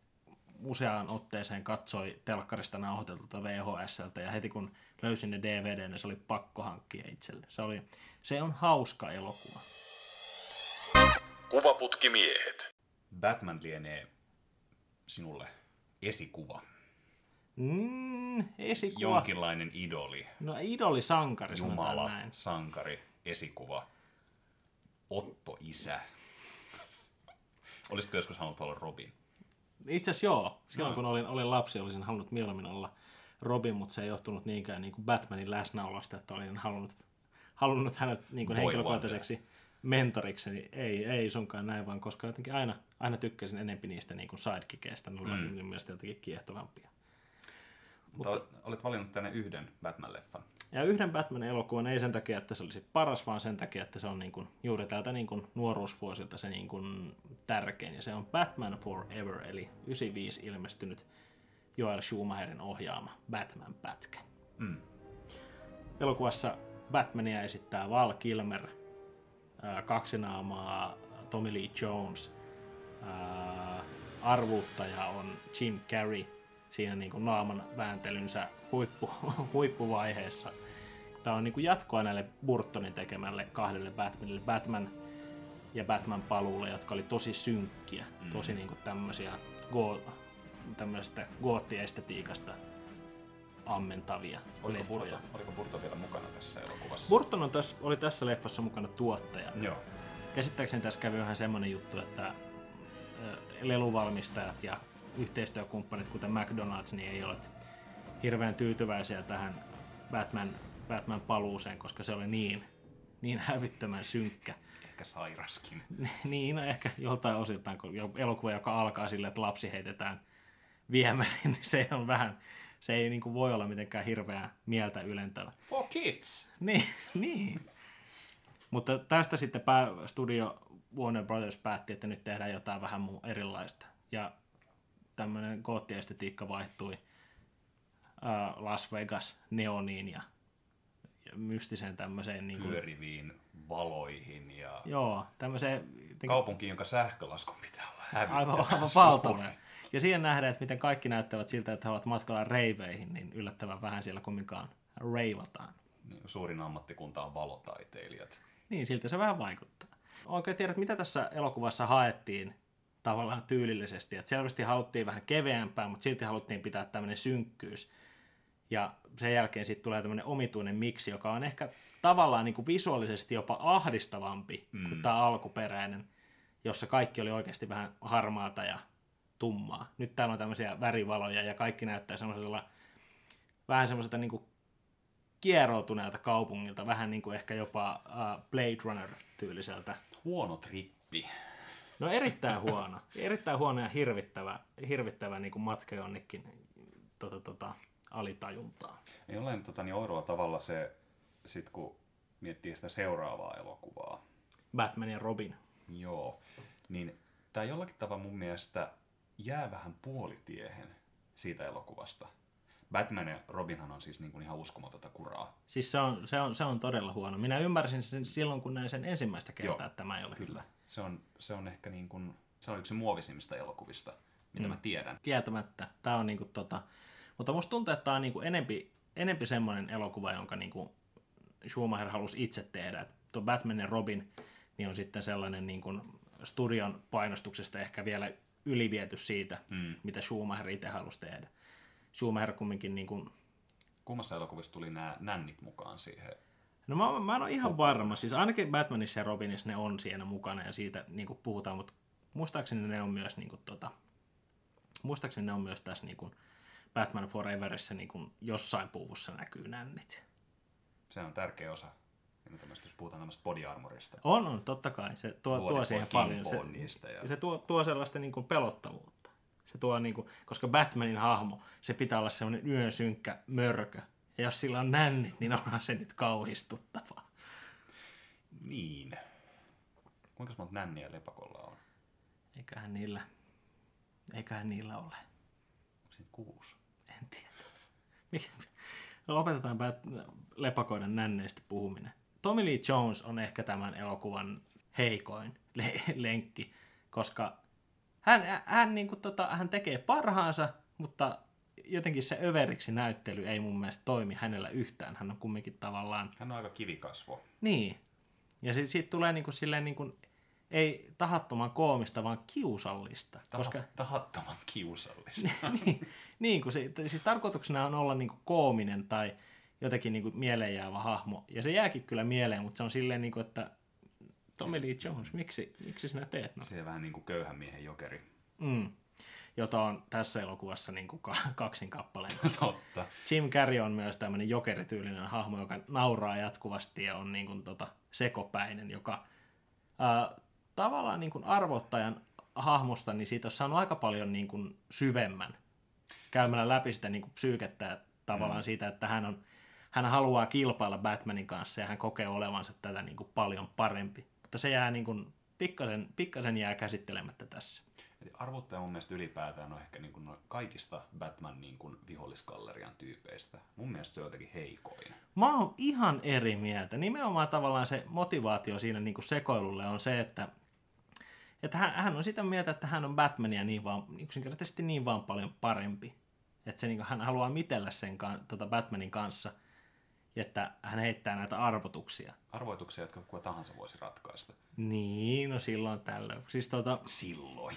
useaan otteeseen katsoi telkkarista nauhoiteltulta VHSltä ja heti kun löysin ne DVD, niin se oli pakko hankkia itselle. Se, oli, se on hauska elokuva. Kuvaputkimiehet. Batman lienee sinulle esikuva. Mm, esikuva. Jonkinlainen idoli. No idolisankari sanotaan Jumala, näin. sankari, esikuva, Otto isä. Olisitko joskus halunnut olla Robin? Itse asiassa joo. Silloin No. kun olin, olin lapsi, olisin halunnut mieluummin olla Robin, mutta se ei johtunut niinkään niin kuin Batmanin läsnäolosta, että olin halunnut, halunnut hänet niin kuin henkilökohtaiseksi mentoriksi. Niin ei, ei sunkaan näin, vaan koska jotenkin aina, aina tykkäsin enempi niistä niin kuin sidekickeistä. Ne olivat mm. minun mielestä jotenkin kiehtovampia. Mutta olet, olet valinnut tänne yhden Batman-leffan. Ja yhden Batman-elokuvan ei sen takia, että se olisi paras, vaan sen takia, että se on niin kuin, juuri täältä niin kuin nuoruusvuosilta se niin kuin tärkein. Ja se on Batman Forever, eli 95 ilmestynyt Joel Schumacherin ohjaama Batman-pätkä. Mm. Elokuvassa Batmania esittää Val Kilmer, ää, kaksinaamaa Tommy Lee Jones, ää, arvuuttaja on Jim Carrey siinä niin kuin naaman vääntelynsä huippu, huippuvaiheessa. Tämä on niin kuin jatkoa näille Burtonin tekemälle kahdelle Batmanille, Batman ja Batman paluulle, jotka oli tosi synkkiä, mm. tosi niin kuin tämmöisiä go, tämmöisestä goottiestetiikasta ammentavia Oliko leffoja. Burton, oliko Burton vielä mukana tässä elokuvassa? Burton on tässä, oli tässä leffassa mukana tuottajana. Joo. Käsittääkseni tässä kävi vähän semmoinen juttu, että leluvalmistajat ja yhteistyökumppanit, kuten McDonald's, niin ei ole hirveän tyytyväisiä tähän Batman, Batman paluuseen, koska se oli niin, niin hävyttömän synkkä. Ehkä sairaskin. niin, no ehkä joltain osiltaan, kun elokuva, joka alkaa sillä, että lapsi heitetään viemäriin, niin se on vähän, se ei niin kuin voi olla mitenkään hirveää mieltä ylentävä. For kids! Niin, niin. Mutta tästä sitten pää, studio Warner Brothers päätti, että nyt tehdään jotain vähän muu erilaista. Ja tämmöinen goottiestetiikka vaihtui ää, Las Vegas neoniin ja, mystiseen tämmöiseen niin kuin, Pyöriviin valoihin ja joo, tämmöiseen jotenkin kaupunkiin, jonka sähkölaskun pitää olla hävyttävän aivan, aivan valtava. Ja siihen nähdään, että miten kaikki näyttävät siltä, että he ovat matkalla reiveihin, niin yllättävän vähän siellä kumminkaan reivataan. Niin, Suurin ammattikunta on valotaiteilijat. Niin, siltä se vähän vaikuttaa. Oikein tiedät, mitä tässä elokuvassa haettiin tavallaan tyylillisesti. Että selvästi haluttiin vähän keveämpää, mutta silti haluttiin pitää tämmöinen synkkyys. Ja sen jälkeen sitten tulee tämmöinen omituinen miksi, joka on ehkä tavallaan niin kuin visuaalisesti jopa ahdistavampi mm. kuin tämä alkuperäinen, jossa kaikki oli oikeasti vähän harmaata ja tummaa. Nyt täällä on tämmöisiä värivaloja ja kaikki näyttää semmoisella vähän semmoiselta niin kuin kieroutuneelta kaupungilta, vähän niin kuin ehkä jopa uh, Blade Runner-tyyliseltä. Huono trippi. No erittäin huono. Erittäin huono ja hirvittävä, hirvittävä niin kuin matka jonnekin tota, tota, alitajuntaa. Jollain tota, niin oudolla tavalla se, sit kun miettii sitä seuraavaa elokuvaa, Batman ja Robin. joo, niin tämä jollakin tavalla mun mielestä jää vähän puolitiehen siitä elokuvasta. Batman ja Robinhan on siis niin kuin ihan uskomatonta kuraa. Siis se on, se, on, se on todella huono. Minä ymmärsin sen silloin, kun näin sen ensimmäistä kertaa, Joo, että tämä ei ole Kyllä. Se on, se on ehkä niin kuin, se on yksi muovisimmista elokuvista, mitä mm. mä tiedän. Kieltämättä. Tämä on niinku tota, mutta musta tuntuu, että tämä on niinku enempi, enempi semmoinen elokuva, jonka niinku Schumacher halusi itse tehdä. Tuo Batman ja Robin niin on sitten sellainen niinku studion painostuksesta ehkä vielä yliviety siitä, Mm. mitä Schumacher itse halusi tehdä. Schumacher kumminkin niinku, Kummassa elokuvassa tuli nämä nännit mukaan siihen? No mä, mä en ole ihan varma. Siis ainakin Batmanissa ja Robinissa ne on siinä mukana ja siitä niin kuin puhutaan, mutta muistaakseni ne on myös niin kuin, tota, muistaakseni ne on myös tässä niin kuin Batman Foreverissa niin kuin jossain puvussa näkyy nännit. Se on tärkeä osa. Niin tämmöistä, jos puhutaan tämmöistä body armorista. On, on, totta kai. Se tuo, tuo siihen paljon. Se, niistä ja se tuo, tuo sellaista niin kuin pelottavuutta. Se tuo, niin kuin, koska Batmanin hahmo, se pitää olla semmoinen yön synkkä mörkö. Ja jos sillä on nännit, niin onhan se nyt kauhistuttavaa. Niin. Kuinka monta nänniä lepakolla on? Eiköhän niillä, eiköhän niillä ole. Onko siitä kuusi? En tiedä. Mikä- Lopetetaan lepakoiden nänneistä puhuminen. Tommy Lee Jones on ehkä tämän elokuvan heikoin le- lenkki, koska hän, hän, niin kuin, tota, hän tekee parhaansa, mutta jotenkin se överiksi näyttely ei mun mielestä toimi hänellä yhtään. Hän on kumminkin tavallaan Hän on aika kivikasvo. niin. Ja siitä, siitä tulee niin kuin, silleen niin kuin, ei tahattoman koomista, vaan kiusallista. Taha, koska Tahattoman kiusallista. niin, niin kun se, siis tarkoituksena on olla niin kuin koominen tai jotenkin niin kuin mieleen jäävä hahmo. Ja se jääkin kyllä mieleen, mutta se on silleen, niin kuin, että Tommy Lee Jones, miksi, miksi sinä teet no? Se vähän niin kuin köyhän miehen jokeri. Mm. Jota on tässä elokuvassa niin kuin ka- kaksin kappaleen. Totta. Jim Carrey on myös tämmöinen jokerityylinen hahmo, joka nauraa jatkuvasti ja on niin kuin tota sekopäinen, joka ää, tavallaan niin kuin arvottajan hahmosta, niin siitä on saanut aika paljon niin kuin syvemmän käymällä läpi sitä niin kuin psyykettä ja tavallaan mm. siitä, että hän, on, hän haluaa kilpailla Batmanin kanssa ja hän kokee olevansa tätä niin kuin paljon parempi. Mutta se jää niin kuin, pikkasen, pikkasen jää käsittelemättä tässä. Eli Arvottaja mun mielestä ylipäätään on ehkä niin kuin kaikista Batman niin kuin viholliskallerian tyypeistä. Mun mielestä se on jotenkin heikoin. Mä oon ihan eri mieltä. Nimenomaan tavallaan se motivaatio siinä niin kuin sekoilulle on se, että, että hän, hän on sitä mieltä, että hän on Batmania niin vaan, yksinkertaisesti niin vaan paljon parempi. Että se, niin kuin, hän haluaa mitellä sen tota Batmanin kanssa, että hän heittää näitä arvotuksia. Arvoituksia, jotka kuka tahansa voisi ratkaista. Niin, no silloin tällöin. Siis tota, Silloin.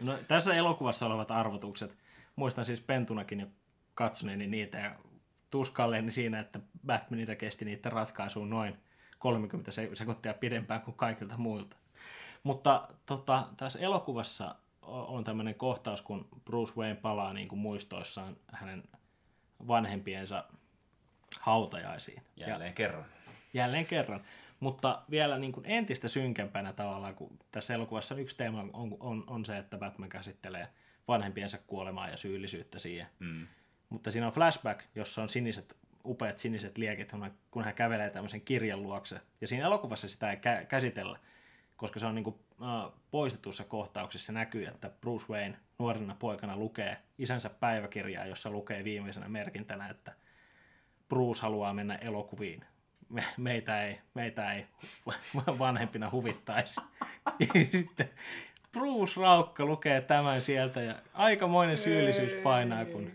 no, tässä elokuvassa olevat arvotukset, muistan siis pentunakin jo katsoneeni niitä ja tuskalleeni siinä, että Batmanilta kesti niiden ratkaisuun noin 30 se- sekuntia pidempään kuin kaikilta muilta. Mutta tota, tässä elokuvassa on tämmöinen kohtaus, kun Bruce Wayne palaa niin kuin muistoissaan hänen vanhempiensa hautajaisiin. Ja Jälleen kerran. jälleen kerran. Mutta vielä niin kuin entistä synkempänä tavallaan, kun tässä elokuvassa yksi teema on, on, on se, että Batman käsittelee vanhempiensa kuolemaa ja syyllisyyttä siihen. Mm. Mutta siinä on flashback, jossa on siniset, upeat siniset liekit, kun hän kävelee tämmöisen kirjan luokse. Ja siinä elokuvassa sitä ei kä- käsitellä, koska se on niin kuin, äh, poistetussa kohtauksessa näkyy, että Bruce Wayne nuorena poikana lukee isänsä päiväkirjaa, jossa lukee viimeisenä merkintänä, että Bruce haluaa mennä elokuviin. Me, meitä, ei, meitä ei vanhempina huvittaisi. Sitten Bruce Raukka lukee tämän sieltä ja aikamoinen syyllisyys painaa, kun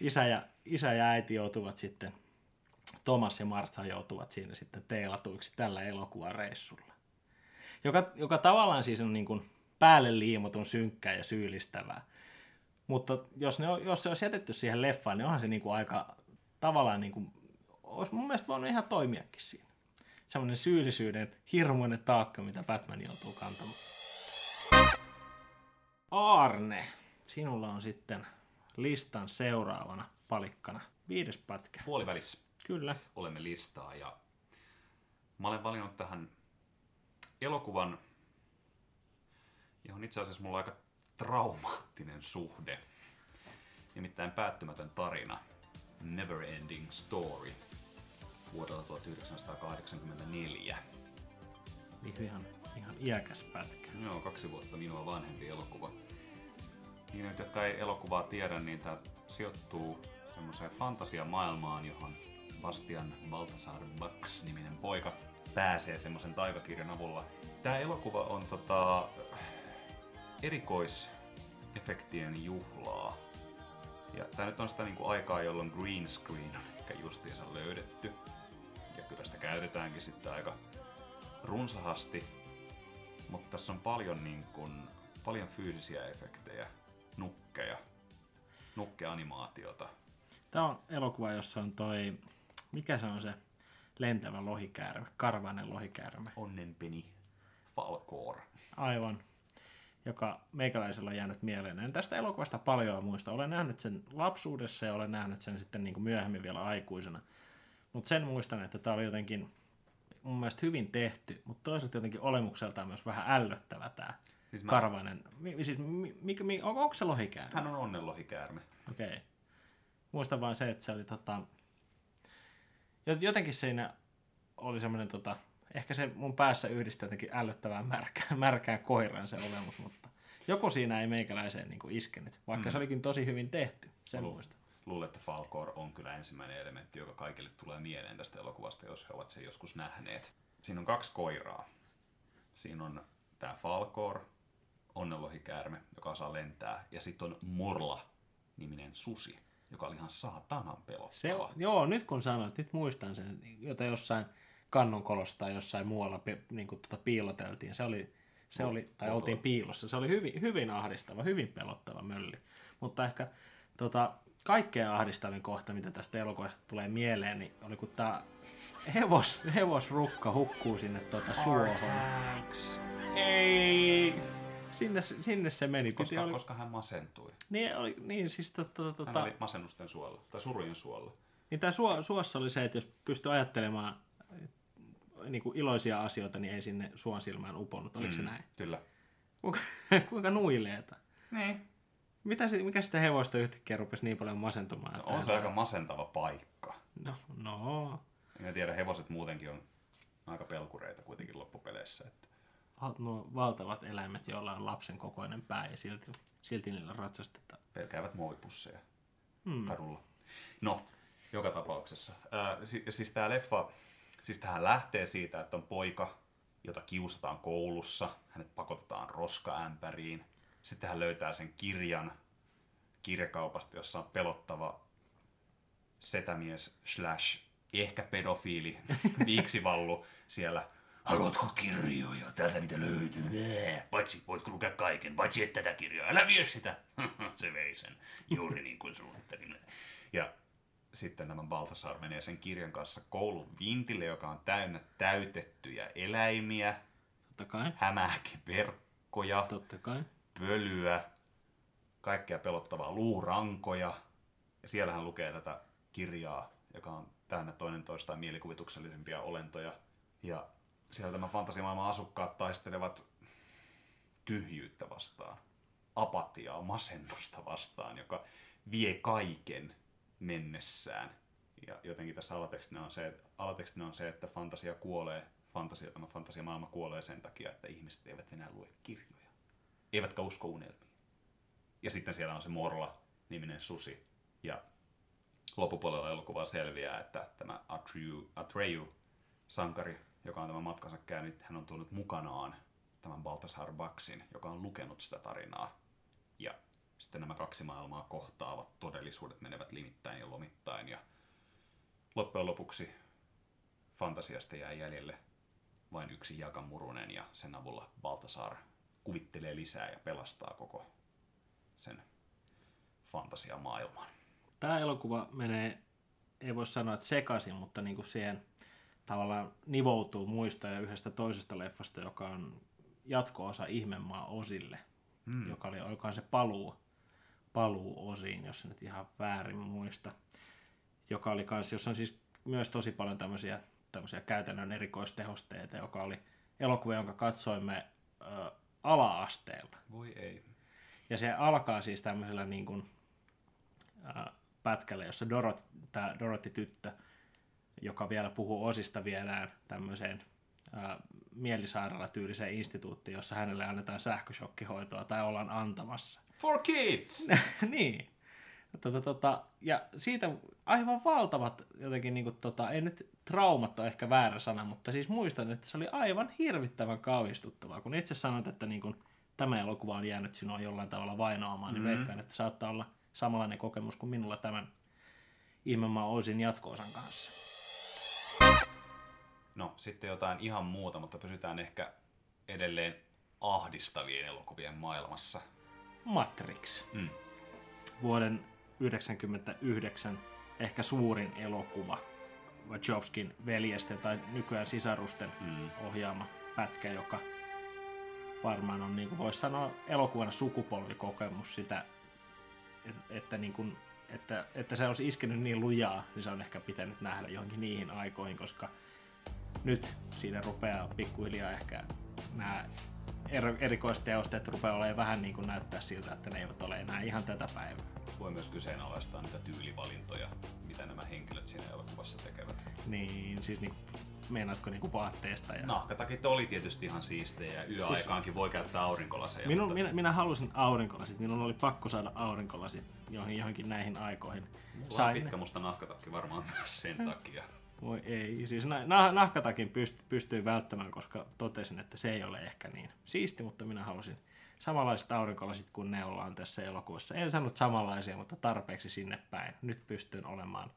isä ja, isä ja äiti joutuvat sitten, Thomas ja Martha joutuvat siinä sitten teilatuiksi tällä elokuvareissulla. Joka, joka tavallaan siis on niin kuin päälle liimotun synkkää ja syyllistävää. Mutta jos, ne on, jos se olisi jätetty siihen leffaan, niin onhan se niin kuin aika tavallaan niin kuin, olisi mun mielestä voinut ihan toimiakin siinä. Semmoinen syyllisyyden hirmuinen taakka, mitä Batman joutuu kantamaan. Arne, sinulla on sitten listan seuraavana palikkana viides pätkä. Puolivälissä Kyllä. olemme listaa ja mä olen valinnut tähän elokuvan, johon itse asiassa mulla on aika traumaattinen suhde. Nimittäin päättymätön tarina, Never Ending Story, vuodelta 1984. Niin ihan, ihan iäkäs pätkä. Joo, kaksi vuotta minua vanhempi elokuva. Niin nyt, jotka ei elokuvaa tiedä, niin tämä sijoittuu semmoiseen fantasiamaailmaan, johon Bastian Baltasar Bucks-niminen poika pääsee semmoisen taikakirjan avulla. Tämä elokuva on tota, erikoisefektien juhlaa. Ja tämä nyt on sitä niinku aikaa, jolloin green screen on ehkä justiinsa löydetty. Ja kyllä sitä käytetäänkin sitten aika runsahasti. Mutta tässä on paljon, niin kun, paljon fyysisiä efektejä, nukkeja, nukkeanimaatiota. Tämä on elokuva, jossa on toi, mikä se on se lentävä lohikäärme, karvainen lohikäärme. Onnenpeni Falkor. Aivan. Joka meikäläisellä on jäänyt mieleen. En tästä elokuvasta paljon muista. Olen nähnyt sen lapsuudessa ja olen nähnyt sen sitten niin kuin myöhemmin vielä aikuisena. Mutta sen muistan, että tämä oli jotenkin mun mielestä hyvin tehty, mutta toisaalta jotenkin olemukseltaan myös vähän ällöttävä tämä Siis mä- karvainen. Mi, siis, mi, mikä, mi, onko, onko se lohikäärme? Hän on onnenlohikäärme. Okei. Okay. Muistan vaan se, että se oli tota... jo- Jotenkin siinä oli semmoinen tota... Ehkä se mun päässä yhdistyi jotenkin ällöttävään märkään, märkään koiraan se olemus, mutta joku siinä ei meikäläiseen niin kuin iskenyt, vaikka mm. se olikin tosi hyvin tehty, sen Lu- muistan. Luulen, että Falkor on kyllä ensimmäinen elementti, joka kaikille tulee mieleen tästä elokuvasta, jos he ovat sen joskus nähneet. Siinä on kaksi koiraa. Siinä on tämä Falkor, onnenlohikäärme, joka osaa lentää, ja sitten on Morla-niminen susi, joka oli ihan saatanan pelottava. Se, joo, nyt kun sanoit, nyt muistan sen, jota jossain kannonkolossa tai jossain muualla niin kuin tuota piiloteltiin. Se oli, se oli, tai oltiin piilossa. Se oli hyvin, hyvin ahdistava, hyvin pelottava mölli. Mutta ehkä tota, kaikkein ahdistavin kohta, mitä tästä elokuvasta tulee mieleen, niin oli kun tämä hevos, hevosrukka hukkuu sinne tuota suohon. Ei! Sinne, sinne se meni. Piti Koska, oli, koska hän masentui. niin, oli, niin siis tota, Hän tota, oli masennusten suolla, tai surujen suolla. Niin tämä suo, suossa oli se, että jos pystyy ajattelemaan niin kuin iloisia asioita, niin ei sinne suon silmään uponnut. Oliko mm. se näin? Kyllä. Kuinka, kuinka nuileeta? Niin. Mitä se, mikä sitä hevosta yhtäkkiä rupesi niin paljon masentumaan? No, on se aika masentava paikka. No, no. En tiedä, hevoset muutenkin on aika pelkureita kuitenkin loppupeleissä. Että Val- Nuo valtavat eläimet, joilla on lapsen kokoinen pää ja silti, silti niillä ratsastetaan. pelkäävät muovipusseja Hmm. kadulla. No, joka tapauksessa. Ää, si- siis tämä leffa, siis tähän lähtee siitä, että on poika, jota kiusataan koulussa. Hänet pakotetaan roskaämpäriin. Sitten hän löytää sen kirjan, kirjakaupasta, jossa on pelottava setämies slash ehkä pedofiili viiksivallu siellä. Haluatko kirjoja? Täältä niitä löytyy. Nää. Paitsi voitko lukea kaiken, paitsi et tätä kirjaa. Älä vie sitä. Se vei sen. Juuri niin kuin suunnittelin. Ja sitten tämä Baltasar menee sen kirjan kanssa koulun vintille, joka on täynnä täytettyjä eläimiä, Totta kai. hämähäkiverkkoja, Totta kai. pölyä, kaikkea pelottavaa luurankoja. Ja siellä hän lukee tätä kirjaa, joka on täynnä toinen toistaan mielikuvituksellisempia olentoja. Ja siellä tämä fantasiamaailman asukkaat taistelevat tyhjyyttä vastaan, apatiaa, masennusta vastaan, joka vie kaiken mennessään. Ja jotenkin tässä alatekstinä on se, alatekstinä on se että fantasia kuolee, fantasia, tämä fantasiamaailma kuolee sen takia, että ihmiset eivät enää lue kirjoja. Eivätkä usko unelmiin. Ja sitten siellä on se Morla niminen susi. Ja loppupuolella elokuvaa selviää, että tämä Atreyu, Atreyu sankari, joka on tämän matkansa käynyt, hän on tuonut mukanaan tämän Baltasar Baksin, joka on lukenut sitä tarinaa. Ja sitten nämä kaksi maailmaa kohtaavat, todellisuudet menevät limittäin ja lomittain. Ja loppujen lopuksi fantasiasta jää jäljelle vain yksi jakamurunen ja sen avulla Baltasar kuvittelee lisää ja pelastaa koko sen fantasiamaailman. Tämä elokuva menee, ei voi sanoa, että sekaisin, mutta niin kuin siihen tavallaan nivoutuu muista ja yhdestä toisesta leffasta, joka on jatko-osa Ihmemaa osille, mm. joka oli, olikohan se paluu, paluu osiin, jos nyt ihan väärin muista, joka oli kans, jossa on siis myös tosi paljon tämmöisiä, tämmöisiä käytännön erikoistehosteita, joka oli elokuva, jonka katsoimme ö, ala-asteella. Voi ei. Ja se alkaa siis tämmöisellä niin kuin, ää, pätkällä, jossa Dorot, tämä Dorotti-tyttö, joka vielä puhuu osista, viedään tämmöiseen mielisairaala-tyyliseen instituuttiin, jossa hänelle annetaan sähköshokkihoitoa tai ollaan antamassa. For kids! niin. Tota, tota, ja siitä aivan valtavat jotenkin, niin kuin, tota, ei nyt traumat ole ehkä väärä sana, mutta siis muistan, että se oli aivan hirvittävän kauhistuttavaa. Kun itse sanot, että niin kuin, tämä elokuva on jäänyt sinua jollain tavalla vainoamaan, niin Mhm. veikkaan, että saattaa olla samanlainen kokemus kuin minulla tämän Ihmemaa Osin jatko-osan kanssa. No, sitten jotain ihan muuta, mutta pysytään ehkä edelleen ahdistavien elokuvien maailmassa. Matrix. Mm. Vuoden 1999 ehkä suurin elokuva. Wachowskin veljesten tai nykyään sisarusten Mm. ohjaama pätkä, joka varmaan on, niin kuin voisi sanoa, elokuvana sukupolvikokemus sitä, et- että, niin kuin, että, että se olisi iskenyt niin lujaa, niin se on ehkä pitänyt nähdä johonkin niihin aikoihin, koska nyt siinä rupeaa pikkuhiljaa ehkä nämä er- erikoisteosteet rupeaa olemaan vähän niin kuin näyttää siltä, että ne eivät ole enää ihan tätä päivää. Voi myös kyseenalaistaa niitä tyylivalintoja, mitä nämä henkilöt siinä elokuvassa tekevät. Niin, siis niin, meinaatko niin kuin vaatteesta ja Nahkatakit oli tietysti ihan siistejä ja yöaikaankin voi käyttää aurinkolaseja. Minun, mutta minä, minä halusin aurinkolasit. Minun oli pakko saada aurinkolasit johonkin, johonkin näihin aikoihin. mulla on pitkä musta nahkatakki varmaan myös sen takia. Voi ei. Siis na, nah, nahkatakin pyst, pystyin välttämään, koska totesin, että se ei ole ehkä niin siisti, mutta minä halusin samanlaiset aurinkolasit kuin ne ollaan tässä elokuvassa. En sanonut samanlaisia, mutta tarpeeksi sinne päin. Nyt pystyn olemaan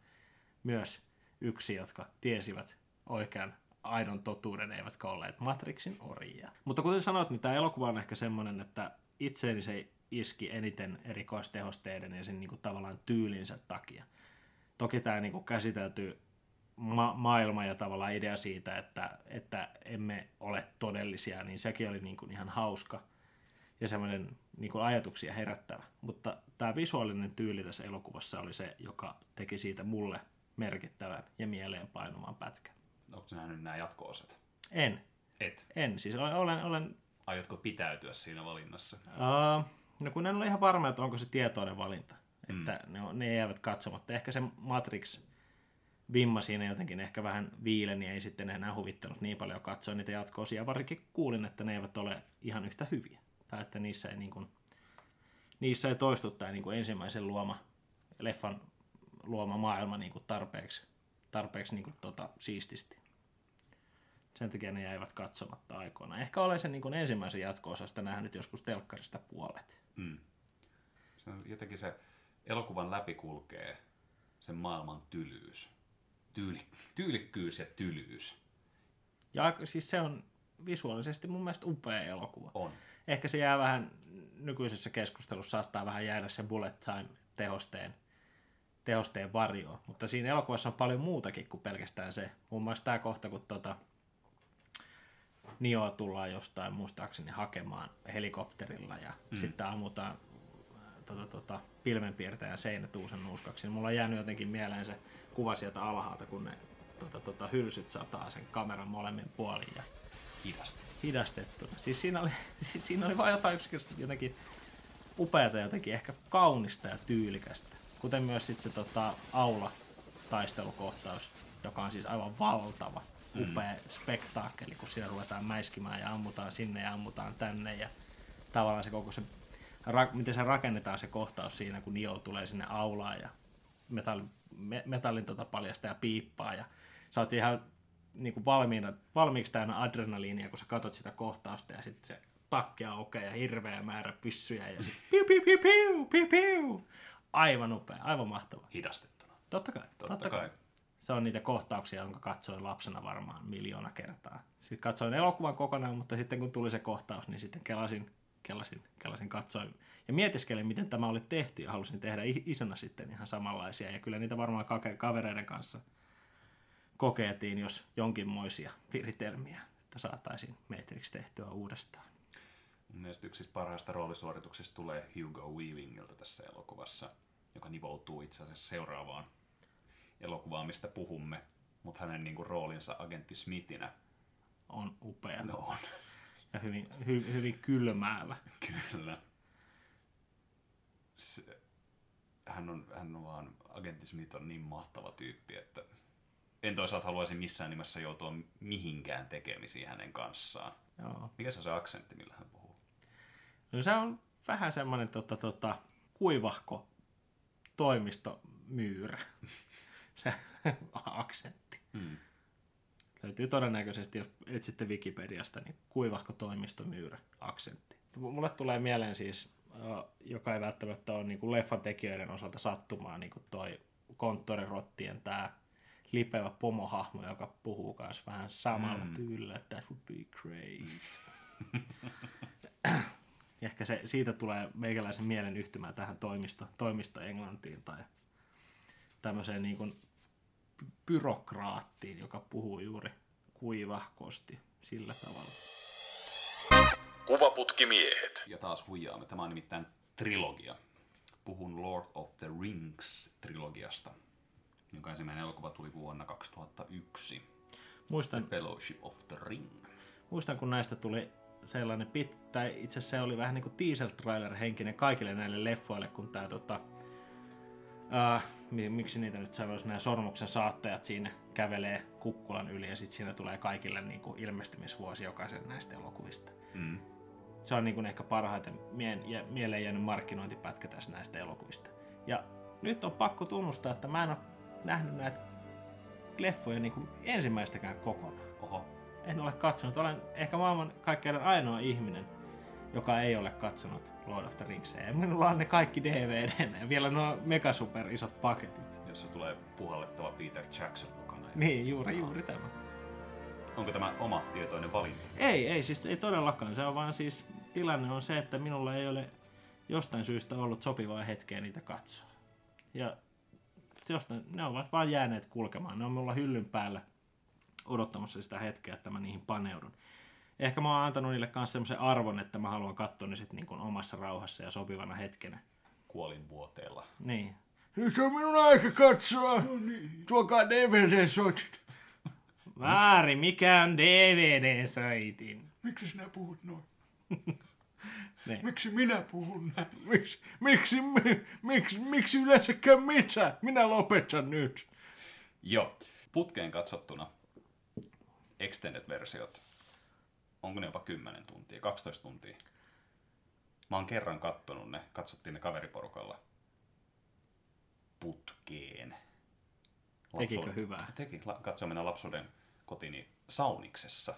myös yksi, jotka tiesivät oikean aidon totuuden, eivätkä olleet Matrixin orjia. Mutta kuten sanoit, niin tämä elokuva on ehkä semmoinen, että itseeni se iski eniten erikoistehosteiden ja sen niin kuin, tavallaan tyylinsä takia. Toki tämä niin kuin, käsitelty ma- maailma ja tavallaan idea siitä, että, että emme ole todellisia, niin sekin oli niin kuin ihan hauska ja semmoinen niin kuin ajatuksia herättävä. Mutta tämä visuaalinen tyyli tässä elokuvassa oli se, joka teki siitä mulle merkittävän ja mieleenpainuvan pätkän. Onko nähnyt nämä jatko-osat? En, Et. en. Siis olen, olen, olen Aiotko pitäytyä siinä valinnassa? Uh, no kun en ole ihan varma, että onko se tietoinen valinta. Mm. Että ne, on- ne jäävät katsomatta. Ehkä se Matrix vimma siinä jotenkin ehkä vähän viileni, ei sitten enää huvittanut niin paljon katsoa niitä jatko-osia. Varsinkin kuulin, että ne eivät ole ihan yhtä hyviä. Tai että niissä ei, niin kuin, niissä ei toistu tämä niin kuin ensimmäisen luoma, leffan luoma maailma niin kuin tarpeeksi, tarpeeksi niin kuin, tota, siististi. Sen takia ne jäivät katsomatta aikoina. Ehkä olen sen niin kuin ensimmäisen jatko-osasta nähnyt joskus telkkarista puolet. Mm. Se on jotenkin se elokuvan läpi kulkee sen maailman tylyys. Tyyli, tyylikkyys ja tylyys. Ja siis se on visuaalisesti mun mielestä upea elokuva. On. Ehkä se jää vähän, nykyisessä keskustelussa saattaa vähän jäädä se bullet time tehosteen, tehosteen varjoon. Mutta siinä elokuvassa on paljon muutakin kuin pelkästään se. Muun muassa tämä kohta, kun tota, Nioa tullaan jostain muistaakseni hakemaan helikopterilla ja mm. sitten ammutaan tota, tota, pilvenpiirtäjän seinätuusen nuuskaksi. Niin mulla on jäänyt jotenkin mieleen se kuva sieltä alhaalta, kun ne tota, tota, hylsyt sataa sen kameran molemmin puolin ja Hidasta. hidastettuna. Siis siinä oli, siis siinä oli vain jotain yksinkertaisesti jotenkin upeata, jotenkin ehkä kaunista ja tyylikästä. Kuten myös sitten se tota, aula taistelukohtaus, joka on siis aivan valtava, upea mm. spektaakkeli, kun siinä ruvetaan mäiskimään ja ammutaan sinne ja ammutaan tänne ja tavallaan se koko se, ra, miten se rakennetaan se kohtaus siinä, kun Nio tulee sinne aulaan ja metallin, me, metallin tota paljasta ja piippaa ja sä oot ihan niin kuin valmiina, valmiiksi täynnä adrenaliinia, kun sä katot sitä kohtausta ja sitten se takki aukeaa ja hirveä määrä pyssyjä ja sitten piu, piu, piu, piu, piu, piu. Aivan upea, aivan mahtava. Hidastettuna. Totta kai, Totta, kai. Se on niitä kohtauksia, jonka katsoin lapsena varmaan miljoona kertaa. Sitten katsoin elokuvan kokonaan, mutta sitten kun tuli se kohtaus, niin sitten kelasin, kelasin, kelasin katsoin ja mietiskelin, miten tämä oli tehty ja halusin tehdä isona sitten ihan samanlaisia. Ja kyllä niitä varmaan kavereiden kanssa kokeiltiin, jos jonkinmoisia viritelmiä, että saataisiin Matrix tehtyä uudestaan. Mun mielestä yksi parhaista roolisuorituksista tulee Hugo Weavingilta tässä elokuvassa, joka nivoutuu itse asiassa seuraavaan elokuvaan, mistä puhumme. Mutta hänen niinku, roolinsa agentti Smithinä On upea no on. Ja hyvin, hy, hyvin kylmäävä. Kyllä. Se, hän, on, hän on vaan, agentti Smith on niin mahtava tyyppi, että en toisaalta haluaisi missään nimessä joutua mihinkään tekemisiin hänen kanssaan. Joo. Mikä se on se aksentti, millä hän puhuu? No se on vähän semmoinen tota, tota, kuivahko toimistomyyrä, se aksentti. Hmm. Löytyy todennäköisesti, jos etsitte Wikipediasta, niin kuivahko toimistomyyrä aksentti. Mulle tulee mieleen siis, äh, joka ei välttämättä ole niin kuin leffan tekijöiden osalta sattumaa, niin kuin toi konttorirottien tämä lipevä pomohahmo, joka puhuu myös vähän samalla mm. tyylillä, että that would be great. Ehkä se, siitä tulee meikäläisen mielen yhtymään tähän toimisto, toimisto Englantiin tai tämmöiseen niin kuin byrokraattiin, joka puhuu juuri kuivahkosti sillä tavalla. Kuvaputkimiehet. Ja taas huijaamme. Tämä on nimittäin trilogia. Puhun Lord of the Rings-trilogiasta, jonka ensimmäinen elokuva tuli vuonna 2001. Muistan, Fellowship of the Ring. muistan, kun näistä tuli sellainen pit, tai itse asiassa se oli vähän niin kuin teaser trailer henkinen kaikille näille leffoille, kun tämä tota, uh, miksi niitä nyt sanoisi, nämä sormuksen saattajat siinä kävelee kukkulan yli ja sitten siinä tulee kaikille niin kuin ilmestymisvuosi jokaisen näistä elokuvista. Mm. Se on niin kuin ehkä parhaiten mien, ja, mieleen jäänyt markkinointipätkä tässä näistä elokuvista. Ja nyt on pakko tunnustaa, että mä en ole nähnyt näitä leffoja niin kuin ensimmäistäkään kokonaan. Oho. En ole katsonut. Olen ehkä maailman kaikkein ainoa ihminen, joka ei ole katsonut Lord of the Ringsia. Ja minulla on ne kaikki DVD ja vielä nuo mega super isot paketit. Jossa tulee puhallettava Peter Jackson mukana. Niin, juuri, juuri tämä. Onko tämä oma tietoinen valinta? Ei, ei, siis ei todellakaan. Se on vaan siis, tilanne on se, että minulla ei ole jostain syystä ollut sopivaa hetkeä niitä katsoa. Ja jostain, ne ovat vaan jääneet kulkemaan. Ne on mulla hyllyn päällä odottamassa sitä hetkeä, että mä niihin paneudun. Ehkä mä oon antanut niille kanssa semmoisen arvon, että mä haluan katsoa ne sitten niin omassa rauhassa ja sopivana hetkenä. Kuolin vuoteella. Niin. Nyt on minun aika katsoa. No niin. Tuokaa DVD-soitin. Väärin, mikä on DVD-soitin? Miksi sinä puhut noin? Niin. Miksi minä puhun näin? Miksi, miksi, miksi, miksi yleensäkään mitä? Minä lopetan nyt. Joo. Putkeen katsottuna extended-versiot. Onko ne jopa 10 tuntia, 12 tuntia? Mä oon kerran kattonut ne, katsottiin ne kaveriporukalla. Putkeen. Tekikö Lapsuuden- hyvää? Teki. Mennä lapsuuden kotini Sauniksessa.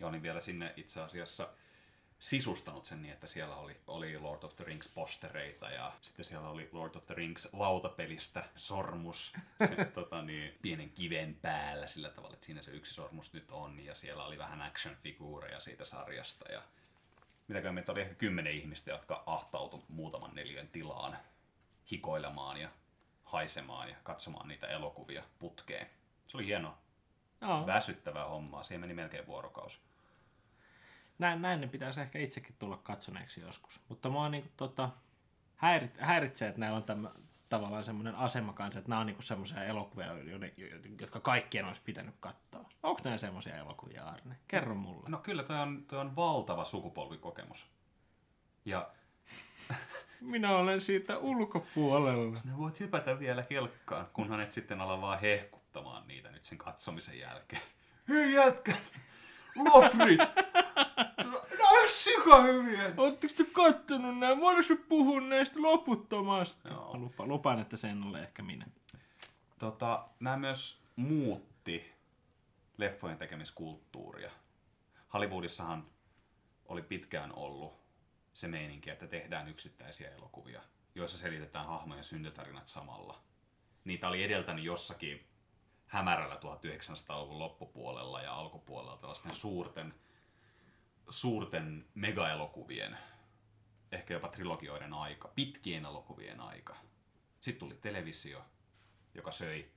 Ja olin vielä sinne itse asiassa sisustanut sen niin, että siellä oli, oli Lord of the Rings postereita ja sitten siellä oli Lord of the Rings lautapelistä sormus se, tota, niin, pienen kiven päällä sillä tavalla, että siinä se yksi sormus nyt on ja siellä oli vähän action-figuureja siitä sarjasta ja mitäkään meitä oli ehkä kymmenen ihmistä, jotka ahtautu muutaman neljän tilaan hikoilemaan ja haisemaan ja katsomaan niitä elokuvia putkeen. Se oli hieno, Joo, väsyttävää hommaa. Siihen meni melkein vuorokausi. Näin, näin ne pitäisi ehkä itsekin tulla katsoneeksi joskus. Mutta mua niinku tota, häirit, häiritsee, että näillä on tämä, tavallaan semmoinen asema kanssa, että nämä on niinku semmoisia elokuvia, jotka kaikkien olisi pitänyt katsoa. Onko nämä semmoisia elokuvia, Arne? Kerro mulle. No kyllä, toi on, toi on valtava sukupolvikokemus. Ja Minä olen siitä ulkopuolella. ne voit hypätä vielä kelkkaan, kunhan et sitten ala vaan hehkuttamaan niitä nyt sen katsomisen jälkeen. Hei jätkät! Lopri! Sika hyviä! Oletteko te kattonut nämä? Voidaanko me puhua näistä loputtomasti? Joo. Mä lupa, lupaan, että sen ole ehkä minä. Tota, nämä myös muutti leffojen tekemiskulttuuria. Hollywoodissahan oli pitkään ollut se meininki, että tehdään yksittäisiä elokuvia, joissa selitetään hahmojen syntytarinat samalla. Niitä oli edeltänyt jossakin hämärällä 1900-luvun loppupuolella ja alkupuolella tällaisten suurten, suurten megaelokuvien, ehkä jopa trilogioiden aika, pitkien elokuvien aika. Sitten tuli televisio, joka söi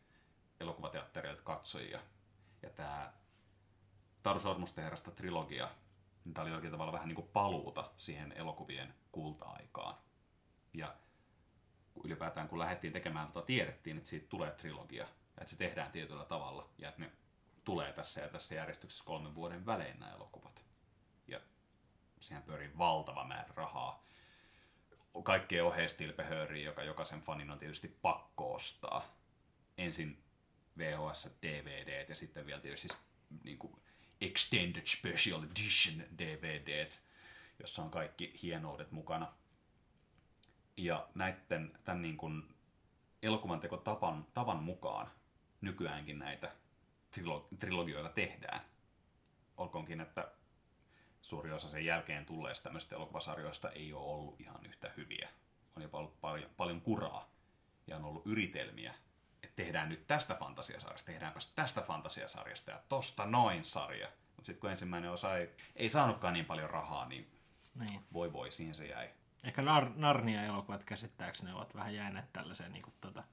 elokuvateattereilta katsojia. Ja tämä Taru Sormusten herrasta trilogia, niin tämä oli jollakin tavalla vähän niin kuin paluuta siihen elokuvien kulta-aikaan. Ja ylipäätään kun lähdettiin tekemään tota, tiedettiin, että siitä tulee trilogia, että se tehdään tietyllä tavalla, ja että ne tulee tässä ja tässä järjestyksessä kolmen vuoden välein nämä elokuvat. Siihen pyörii valtava määrä rahaa. Kaikkien oheistilpehööriä, joka jokaisen fanin on tietysti pakko ostaa. Ensin VHS, DVD ja sitten vielä tietysti niin kuin Extended Special Edition DVD, jossa on kaikki hienoudet mukana. Ja näiden tämän niin kuin elokuvan tavan, tavan mukaan nykyäänkin näitä trilo- trilogioita tehdään. Olkoonkin, että suuri osa sen jälkeen tulleista tämmöisistä elokuvasarjoista ei ole ollut ihan yhtä hyviä. On jopa ollut paljon, paljon kuraa ja on ollut yritelmiä, että tehdään nyt tästä fantasiasarjasta, tehdäänpäs tästä fantasiasarjasta ja tosta noin sarja. Mutta sitten kun ensimmäinen osa ei, ei saanutkaan niin paljon rahaa, niin Niin. voi voi, siihen se jäi. Ehkä Nar- Narnia-elokuvat käsittääkseni ovat vähän jääneet tällaiseen niin kuin, tota,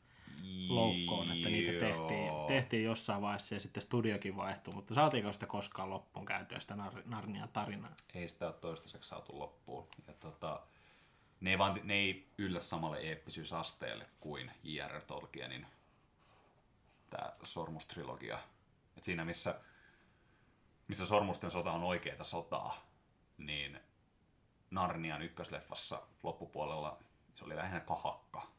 loukkoon, että niitä tehtiin, tehtiin jossain vaiheessa ja sitten studiokin vaihtui, mutta saatiinko sitä koskaan loppuun käytyä sitä Nar- Narnian tarinaa? ei sitä ole toistaiseksi saatu loppuun. Ja tota, ne, ei vaan, ne ei yllä samalle eeppisyysasteelle kuin J.R.R. Tolkienin tämä Sormustrilogia. Et siinä missä, missä Sormusten sota on oikeaa sotaa, niin Narnian ykkösleffassa loppupuolella se oli lähinnä kahakka.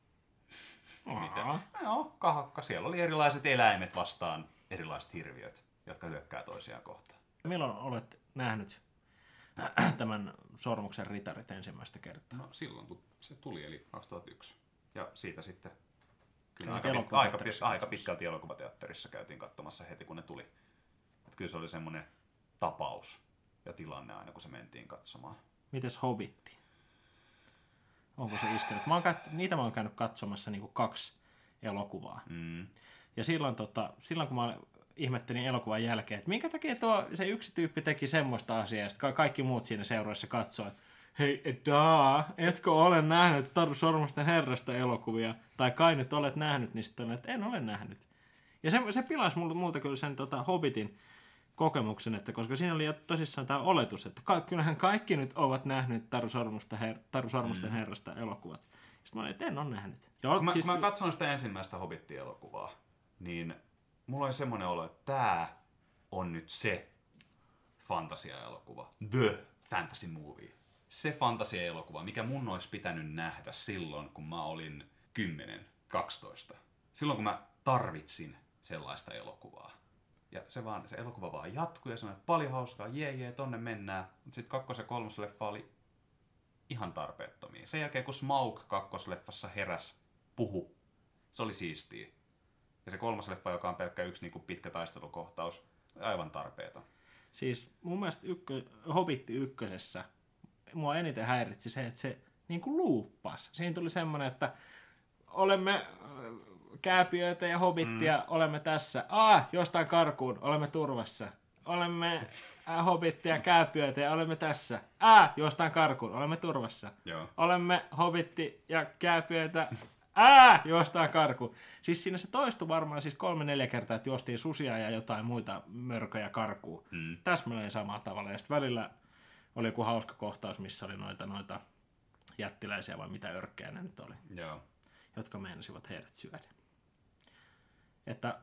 Aa. No joo, kahakka. Siellä oli erilaiset eläimet vastaan erilaiset hirviöt, jotka hyökkää toisiaan kohtaan. Milloin olet nähnyt tämän Sormuksen ritarit ensimmäistä kertaa? No silloin, kun se tuli, eli 2001. Ja siitä sitten kyllä aika, pit, aika, aika pitkälti elokuvateatterissa käytiin katsomassa heti, kun ne tuli. Et kyllä se oli semmoinen tapaus ja tilanne aina, kun se mentiin katsomaan. Mites Hobbitti? Onko se iskenyt? Mä oon kat- niitä mä oon käynyt katsomassa niin kaksi elokuvaa. Mm. Ja silloin, tota, silloin kun mä ihmettelin elokuvan jälkeen, että minkä takia tuo, se yksi tyyppi teki semmoista asiaa, ka- kaikki muut siinä seuroissa katsoi, että hei, daa, etkö ole nähnyt Taru Sormusten herrasta elokuvia, tai kai nyt olet nähnyt, niin sitten että en ole nähnyt. Ja se, se pilasi multa kyllä sen tota, Hobbitin kokemuksen, että koska siinä oli jo tosissaan tämä oletus, että ka- kyllähän kaikki nyt ovat nähneet Taru, Sormusta her- Taru Sormusten herrasta elokuvat. Sitten mä olin, että en ole nähnyt. Ja Kun mä, siis, kun mä katson sitä ensimmäistä Hobbit-elokuvaa, niin mulla oli semmoinen olo, että tää on nyt se fantasia-elokuva. The fantasy movie. Se fantasia-elokuva, mikä mun olisi pitänyt nähdä silloin, kun mä olin 10, 12. Silloin, kun mä tarvitsin sellaista elokuvaa. Ja se, vaan, se elokuva vaan jatkui ja sanoi, että paljon hauskaa, jee jee, tonne mennään. Mutta sitten kakkos- ja kolmosleffa oli ihan tarpeettomia. Sen jälkeen, kun Smaug kakkosleffassa heräs, puhu, se oli siistiä. Ja se kolmas leffa, joka on pelkkä yksi niin kuin pitkä taistelukohtaus, aivan tarpeeton. Siis mun mielestä ykkö, Hobitti ykkösessä mua eniten häiritsi se, että se niin kuin luuppas. Siinä tuli semmoinen, että olemme kääpiöitä ja hobittia, mm. olemme tässä. Ah, jostain karkuun, olemme turvassa. Olemme äh, hobittia, kääpiöitä ja olemme tässä. Ah, jostain karkuun, olemme turvassa. Joo. Olemme hobitti ja kääpiöitä. Ää, juostaan karku. Siis siinä se toistui varmaan siis kolme-neljä kertaa, että juostiin susia ja jotain muita mörköjä karkuun. Mm. Täsmälleen samalla tavalla. Ja sitten välillä oli joku hauska kohtaus, missä oli noita, noita jättiläisiä vai mitä örkkejä ne nyt oli, Joo. jotka meinasivat heidät syödä. Että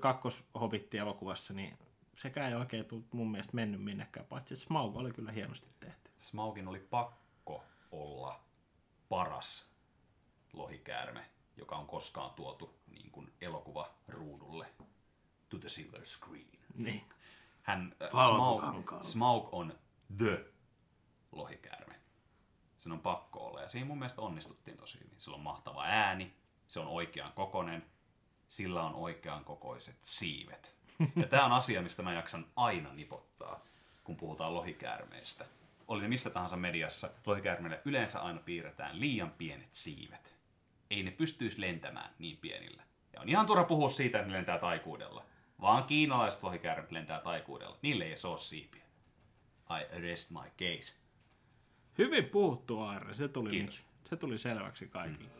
kakkoshobitti-elokuvassa, niin sekään ei oikein tullut mun mielestä mennyt minnekään, paitsi Smaug oli kyllä hienosti tehty. Smaugin oli pakko olla paras lohikäärme, joka on koskaan tuotu niin kuin elokuva ruudulle. To the silver screen. Niin. Hän, äh, Smaug. Smaug on the lohikäärme. Sen on pakko olla. Ja siinä mun mielestä onnistuttiin tosi hyvin. Sillä on mahtava ääni, se on oikean kokonen, sillä on oikean kokoiset siivet. Ja tämä on asia, mistä mä jaksan aina nipottaa, kun puhutaan lohikäärmeistä. Oli ne missä tahansa mediassa, lohikäärmeille yleensä aina piirretään liian pienet siivet. Ei ne pystyisi lentämään niin pienillä. Ja on ihan turha puhua siitä, että ne lentää taikuudella. Vaan kiinalaiset lohikäärmet lentää taikuudella. Niille ei edes ole siipiä. I arrest my case. Hyvin puhuttu, Aarre. Se tuli, Kiitos. se tuli selväksi kaikille.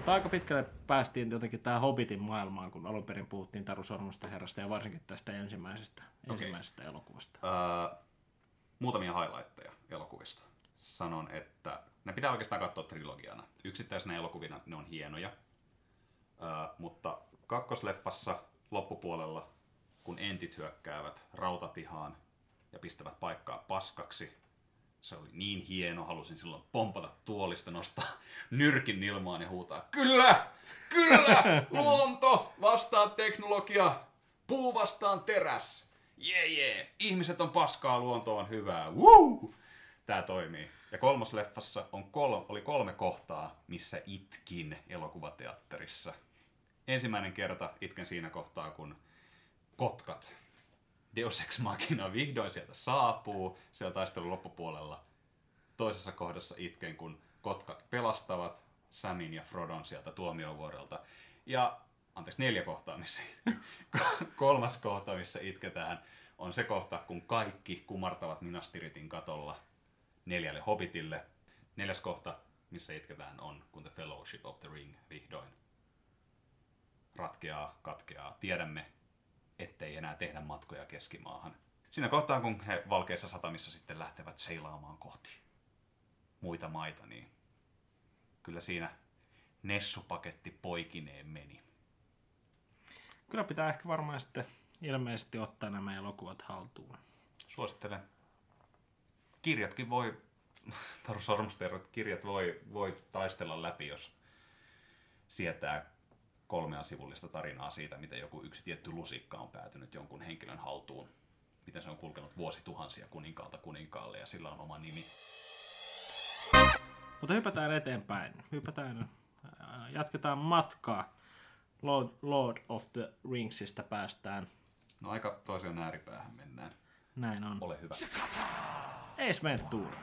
Mutta aika pitkälle päästiin jotenkin tähän Hobbitin maailmaan, kun alun perin puhuttiin Taru Sormusta herrasta ja varsinkin tästä ensimmäisestä, ensimmäisestä elokuvasta. Öö, muutamia highlightteja elokuvista. Sanon, että ne pitää oikeastaan katsoa trilogiana. Yksittäisenä elokuvina ne on hienoja. Öö, mutta kakkosleffassa loppupuolella, kun entit hyökkäävät rautapihaan ja pistävät paikkaa paskaksi, se oli niin hieno, halusin silloin pompata tuolista, nostaa nyrkin ilmaan ja huutaa, kyllä, kyllä, luonto vastaan teknologia, puu vastaan teräs, jee yeah, yeah. ihmiset on paskaa, luonto on hyvää, Woo! Tää toimii. Ja kolmosleffassa on kol- oli kolme kohtaa, missä itkin elokuvateatterissa. Ensimmäinen kerta itken siinä kohtaa, kun kotkat Deus Ex Machina vihdoin sieltä saapuu, siellä taistelun loppupuolella. Toisessa kohdassa itken, kun kotkat pelastavat Samin ja Frodon sieltä tuomiovuorelta. Ja, anteeksi, neljä kohtaa, missä. Kolmas kohta, missä itketään, on se kohta, kun kaikki kumartavat Minas Tirithin katolla neljälle hobitille. Neljäs kohta, missä itketään, on kun The Fellowship of the Ring vihdoin ratkeaa, katkeaa. Tiedämme, ettei enää tehdä matkoja keskimaahan. Siinä kohtaa, kun he valkeissa satamissa sitten lähtevät seilaamaan kohti muita maita, niin kyllä siinä Nessupaketti poikineen meni. Kyllä pitää ehkä varmaan sitten ilmeisesti ottaa nämä elokuvat haltuun. Suosittelen. Kirjatkin voi, Taru Sormusterot, kirjat voi, voi taistella läpi, jos sietää kolmea sivullista tarinaa siitä, miten joku yksi tietty lusikka on päätynyt jonkun henkilön haltuun. Miten se on kulkenut vuosituhansia kuninkaalta kuninkaalle ja sillä on oma nimi. Mutta hypätään eteenpäin. Hypätään, äh, jatketaan matkaa. Lord, Lord of the Ringsista päästään. No aika toiseen ääripäähän mennään. Näin on. Ole hyvä. Ace Ventura.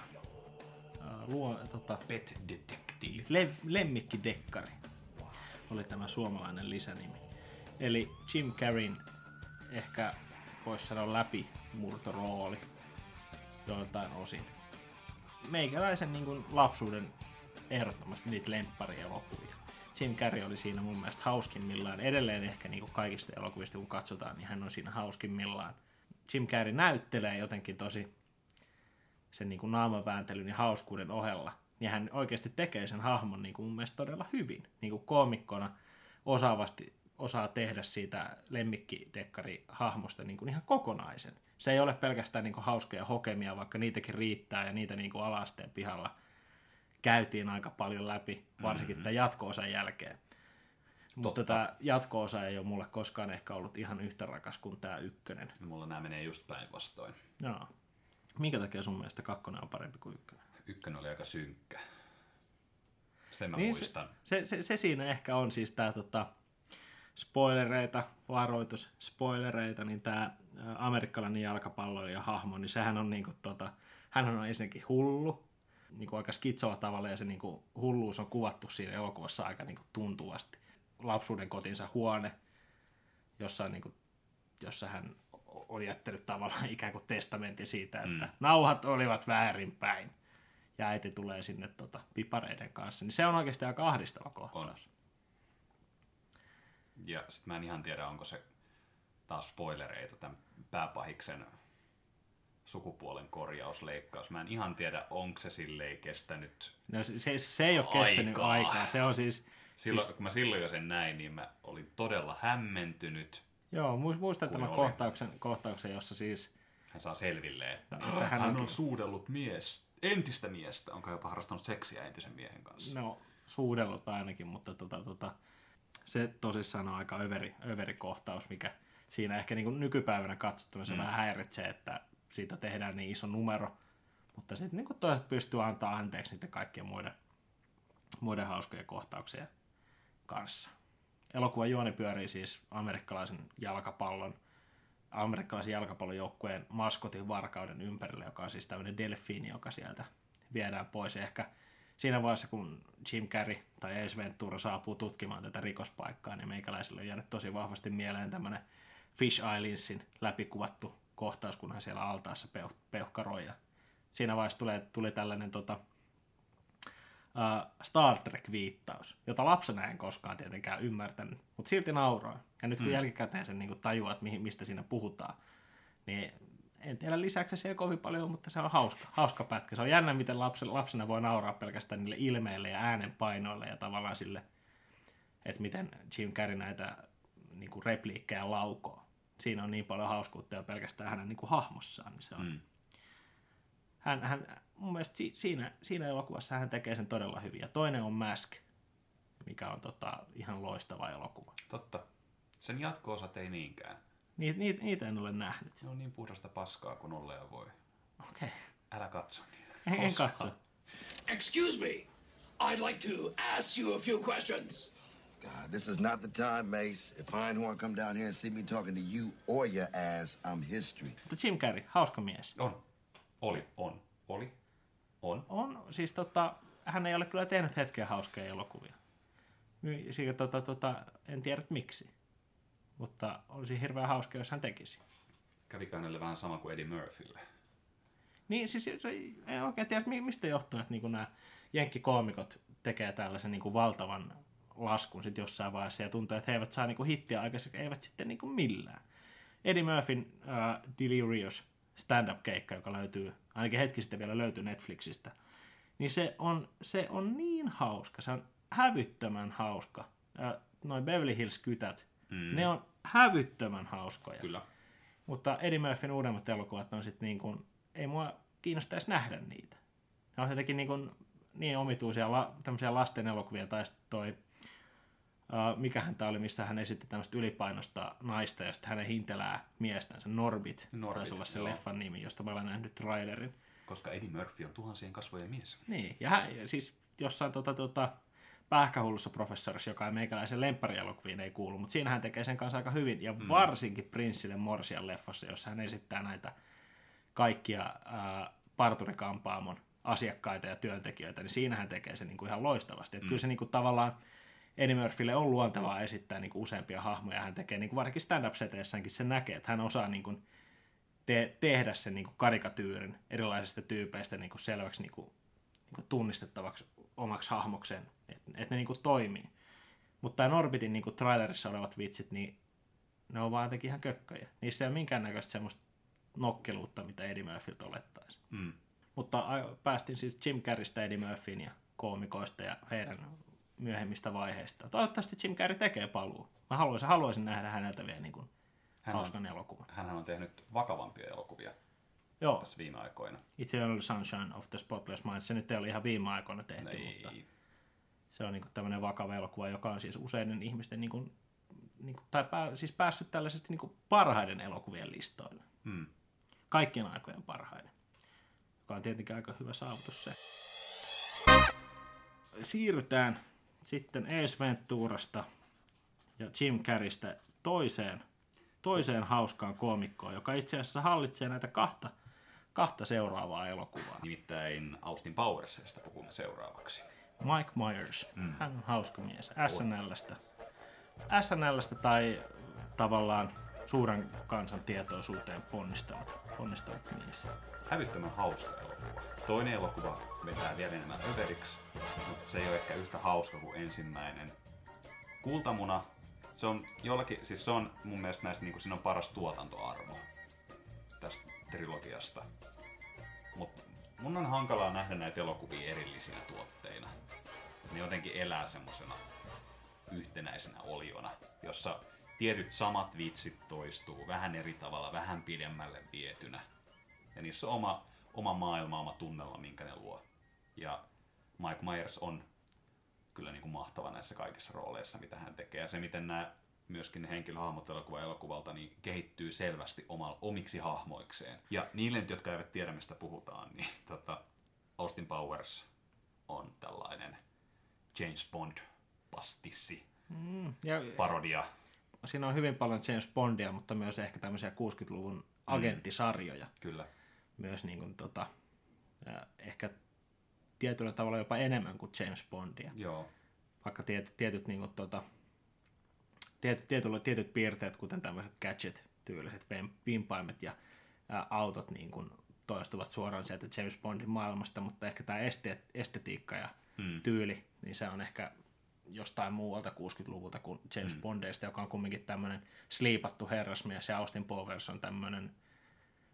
Äh, Luo, tota, Pet Detective. le, lemmikkidekkari oli tämä suomalainen lisänimi. Eli Jim Carreyn ehkä voisi sanoa läpi murtorooli joiltain osin. Meikäläisen niin kuin lapsuuden ehdottomasti niitä lempparielokuvia. Jim Carrey oli siinä mun mielestä hauskimmillaan. Edelleen ehkä niin kuin kaikista elokuvista kun katsotaan, niin hän on siinä hauskimmillaan. Jim Carrey näyttelee jotenkin tosi sen niin kuin naamavääntelyn ja hauskuuden ohella, niin hän oikeasti tekee sen hahmon niin kuin mun mielestä todella hyvin. Niin kuin koomikkona osaavasti osaa tehdä siitä lemmikkidekkari-hahmosta niin kuin ihan kokonaisen. Se ei ole pelkästään niin kuin hauskoja hokemia, vaikka niitäkin riittää ja niitä niin kuin alasteen pihalla käytiin aika paljon läpi, varsinkin mm-hmm. tämän jatko-osan jälkeen. Mutta tämä jatko-osa ei ole mulle koskaan ehkä ollut ihan yhtä rakas kuin tämä ykkönen. Mulla nämä menee just päinvastoin. Joo. Minkä takia sun mielestä kakkonen on parempi kuin ykkönen? Ykkönen oli aika synkkä. Sen mä Niin, muistan. Se, se, se, siinä ehkä on siis tämä tota, spoilereita, varoitus, spoilereita, niin tämä amerikkalainen jalkapalloilija hahmo, niin sehän on niinku tota, hän on ensinnäkin hullu, niinku aika skitsolla tavalla, ja se niinku hulluus on kuvattu siinä elokuvassa aika niinku tuntuvasti. Lapsuuden kotinsa huone, jossa, niinku, jossa hän on jättänyt tavallaan ikään kuin testamentin siitä, että mm. nauhat olivat väärinpäin. Ja äiti tulee sinne tota, pipareiden kanssa. Niin se on oikeasti aika ahdistava kohtaus. Ja sitten mä en ihan tiedä, onko se taas spoilereita tämän pääpahiksen sukupuolen korjausleikkaus. Mä en ihan tiedä, onko se silleen kestänyt No se, se, se ei ole kestänyt Aikaa. aikaa. Se on siis... Silloin, siis kun mä silloin jo sen näin, niin mä olin todella hämmentynyt. joo, mu- muistan tämän kohtauksen, kohtauksen, jossa siis... Hän saa selville, että, Että hän hän on suudellut mies, entistä miestä, onko jopa harrastanut seksiä entisen miehen kanssa. No, suudellut ainakin, mutta tota, tota, se tosissaan on aika överi, överi kohtaus, mikä siinä ehkä niin kuin nykypäivänä katsottuna se mm. vähän häiritsee, että siitä tehdään niin iso numero, mutta sitten niin toiset pystyy antaa anteeksi niiden kaikkien muiden, muiden hauskojen kohtauksien kanssa. Elokuvan juoni pyörii siis amerikkalaisen jalkapallon, amerikkalaisen jalkapallojoukkueen maskotin varkauden ympärillä, joka on siis tämmöinen delfiini, joka sieltä viedään pois. Ehkä siinä vaiheessa, kun Jim Carrey tai Ace Ventura saapuu tutkimaan tätä rikospaikkaa, niin meikäläisille on jäänyt tosi vahvasti mieleen tämmöinen Fish Islandsin läpikuvattu kohtaus, kun hän siellä altaassa peuh- peuhkaroi. Ja siinä vaiheessa tulee, tuli tällainen tota, Star Trek-viittaus, jota lapsena en koskaan tietenkään ymmärtänyt, mutta silti nauroin. Ja nyt kun mm. jälkikäteen sen niin tajuaa, että mihin, mistä siinä puhutaan, niin en tiedä lisäksi se ei kovin paljon, mutta se on hauska, hauska pätkä. Se on jännä, miten lapsen, lapsena voi nauraa pelkästään niille ilmeille ja äänenpainoille ja tavallaan sille, että miten Jim Carrey näitä niin kuin repliikkejä laukoo. Siinä on niin paljon hauskuutta jo pelkästään hänen niin kuin hahmossaan, niin se on, Mm. Hän, hän, mun mielestä si, siinä, siinä elokuvassa hän tekee sen todella hyvin. Ja toinen on Mask, mikä on tota, ihan loistava elokuva. Totta. Sen jatko-osat ei niinkään. Niitä, niitä, niitä en ole nähnyt. Ne on niin puhdasta paskaa kuin olleen voi. Okei, Älä katso niitä. en, en katso. Excuse me. I'd like to ask you a few questions. God, this is not the time, Mace. If Einhorn come down here and see me talking to you or your ass, I'm history. Mutta Jim Carrey, hauska mies. On. Oli. On. Oli. On. On, siis tota, hän ei ole kyllä tehnyt hetken hauskoja elokuvia. Siitä, tota, tota, en tiedä miksi. Mutta olisi hirveän hauska, jos hän tekisi. Kävikö hänelle vähän sama kuin Eddie Murphylle? Niin siis se, en oikein tiedä, mi- mistä johtuu, että niin nämä jenkkikoomikot tekee tällaisen niin kuin valtavan laskun sit jossain vaiheessa ja tuntuu, että he eivät saa niin kuin hittiä aikaiseksi, eivät sitten niin kuin millään. Eddie Murphyn uh, Delirious stand-up-keikka, joka löytyy, ainakin hetki sitten vielä löytyy Netflixistä, niin se on, se on niin hauska, se on hävyttömän hauska. Noin Beverly Hills-kytät, mm. ne on hävyttömän hauskoja. Kyllä. Mutta Eddie Murphyn uudemmat elokuvat on sitten niin kuin, ei mua kiinnosta edes nähdä niitä. Ne on jotenkin niin, kuin, niin omituisia la, tämmöisiä lasten elokuvia, tai toi, uh, mikähän tämä oli, missä hän esitti tämmöistä ylipainosta naista, ja sitten hänen hintelää miestänsä, Norbit, Norbit, taisi olla se joo. leffan nimi, josta mä olen nähnyt trailerin. Koska Eddie Murphy on tuhansien kasvojen mies. Niin, ja hän, siis jossain tota, tota, pähkähullussa professorissa, joka ei meikäläisen lemppärielokuviin ei kuulu, mutta siinä hän tekee sen kanssa aika hyvin, ja mm. varsinkin Prinssille Morsian leffassa, jossa hän esittää näitä kaikkia ää, parturikampaamon asiakkaita ja työntekijöitä, niin siinä hän tekee sen niin kuin ihan loistavasti. Että mm. Kyllä se niin kuin, tavallaan Eddie Murphylle on luontevaa esittää niin kuin useampia hahmoja, hän tekee niin kuin varsinkin stand-up-seteissäänkin se näkee, että hän osaa niin kuin, te- tehdä sen niin kuin karikatyyrin erilaisista tyypeistä niin kuin selväksi niin kuin, niin kuin tunnistettavaksi omaksi hahmokseen, että et ne niin kuin toimii. Mutta tämä Norbitin niin kuin trailerissa olevat vitsit, niin ne on vaan jotenkin ihan kökköjä. Niissä ei ole minkäännäköistä semmoista nokkeluutta, mitä Eddie Murphyltä olettaisiin. Mm. Mutta päästiin siis Jim Carreystä Eddie Murphyin ja koomikoista ja heidän myöhemmistä vaiheista. Toivottavasti Jim Carrey tekee paluu. Mä haluaisin, haluaisin nähdä häneltä vielä niin kuin Hän on, hauskan elokuvan. hän on tehnyt vakavampia elokuvia Joo, tässä viime aikoina. Eternal Sunshine of the Spotless Mind, se nyt ei ole ihan viime aikoina tehty, mutta Ei. se on niin tämmöinen vakava elokuva, joka on siis useiden ihmisten, niin kuin, niin kuin, tai pää, siis päässyt tällaisesti niin kuin parhaiden elokuvien listoille. Mm. Kaikkien aikojen parhaiden. joka on tietenkin aika hyvä saavutus se. Siirrytään sitten Ace Venturasta ja Jim Carreystä toiseen, toiseen hauskaan koomikkoon, joka itse asiassa hallitsee näitä kahta, kahta seuraavaa elokuvaa. Nimittäin Austin Powersista puhumme seuraavaksi. Mike Myers, mm. hän on hauska mies, SNLstä. SNLstä tai tavallaan suuren kansan tietoisuuteen ponnistanut, ponnistanut mies. Hävyttömän hauska elokuva. Toinen elokuva vetää vielä enemmän överiksi, mutta se ei ole ehkä yhtä hauska kuin ensimmäinen. Kultamuna, se on jollakin, siis se on mun mielestä näistä, niin kuin, siinä on paras tuotantoarvo tästä trilogiasta. Mutta mun on hankalaa nähdä näitä elokuvia erillisinä tuotteina. Ne jotenkin elää semmosena yhtenäisenä oliona, jossa tietyt samat vitsit toistuu vähän eri tavalla, vähän pidemmälle vietynä. Ja niissä on oma, oma maailma, oma tunnelma, minkä ne luo. Ja Mike Myers on kyllä niin kuin mahtava näissä kaikissa rooleissa, mitä hän tekee. Ja se, miten nämä myöskin ne henkilöhahmot elokuva elokuvalta niin kehittyy selvästi oma, omiksi hahmoikseen. Ja niille, jotka eivät tiedä, mistä puhutaan, niin tota, Austin Powers on tällainen James Bond-pastissi, Mm, ja parodia. Siinä on hyvin paljon James Bondia, mutta myös ehkä tämmöisiä 60-luvun agenttisarjoja. Kyllä. Myös niin kuin, tota, ehkä tietyllä tavalla jopa enemmän kuin James Bondia. Joo. Vaikka tietyt, tietyt, niin kuin, tota, tietyt, tietyt, tietyt piirteet, kuten tämmöiset gadget-tyyliset vim- vimpaimet ja ää, autot niin kuin, toistuvat suoraan sieltä James Bondin maailmasta, mutta ehkä tämä este, estetiikka ja Hmm. tyyli, niin se on ehkä jostain muualta 60-luvulta kuin James mm. Bondeista, joka on kumminkin tämmöinen sliipattu herrasmies ja Austin Powers on tämmöinen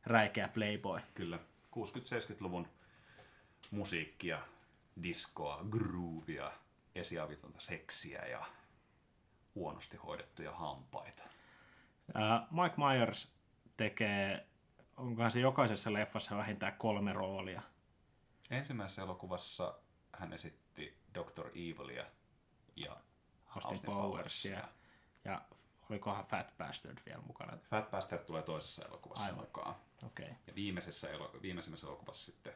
räikeä playboy. Kyllä. 60-70-luvun musiikkia, diskoa, groovia, esiavitonta seksiä ja huonosti hoidettuja hampaita. Ää, Mike Myers tekee, onkohan se jokaisessa leffassa vähintään kolme roolia. Ensimmäisessä elokuvassa hän esitti Dr. Evilia ja Austin, Austin Powersia. Powersia. Ja olikohan Fat Bastard vielä mukana? Fat Bastard tulee toisessa elokuvassa Aivan. mukaan. Okay. Ja viimeisessä elo- viimeisimmässä elokuvassa sitten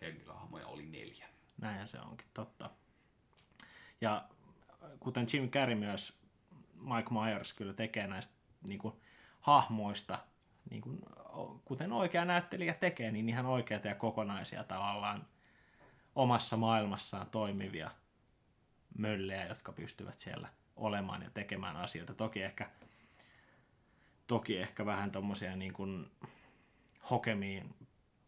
henkilöhahmoja oli neljä. näinhän se onkin, totta. Ja kuten Jim Carrey myös, Mike Myers kyllä tekee näistä niin kuin, hahmoista, niin kuin, kuten oikea näyttelijä tekee, niin ihan oikeita ja kokonaisia tavallaan omassa maailmassaan toimivia möllejä, jotka pystyvät siellä olemaan ja tekemään asioita. Toki ehkä, toki ehkä vähän tommosia niin kuin hokemiin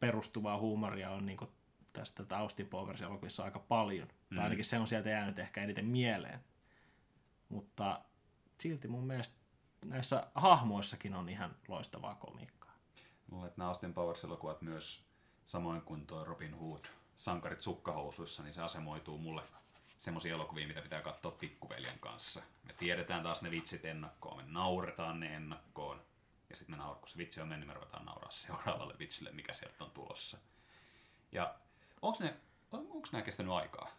perustuvaa huumoria on niin kuin tästä Austin Powers elokuvissa aika paljon. Mm. Tai ainakin se on sieltä jäänyt ehkä eniten mieleen. Mutta silti mun mielestä näissä hahmoissakin on ihan loistavaa komiikkaa. Mulle että nämä Austin Powers-elokuvat myös, samoin kuin tuo Robin Hood, sankarit sukkahousuissa, niin se asemoituu mulle semmoisia elokuvia, mitä pitää katsoa pikkuveljen kanssa. Me tiedetään taas ne vitsit ennakkoon, me nauretaan ne ennakkoon. Ja sitten me nauraa, kun se vitsi on mennyt, me ruvetaan nauraa seuraavalle vitsille, mikä sieltä on tulossa. Ja onko ne, on, onko nämä kestänyt aikaa?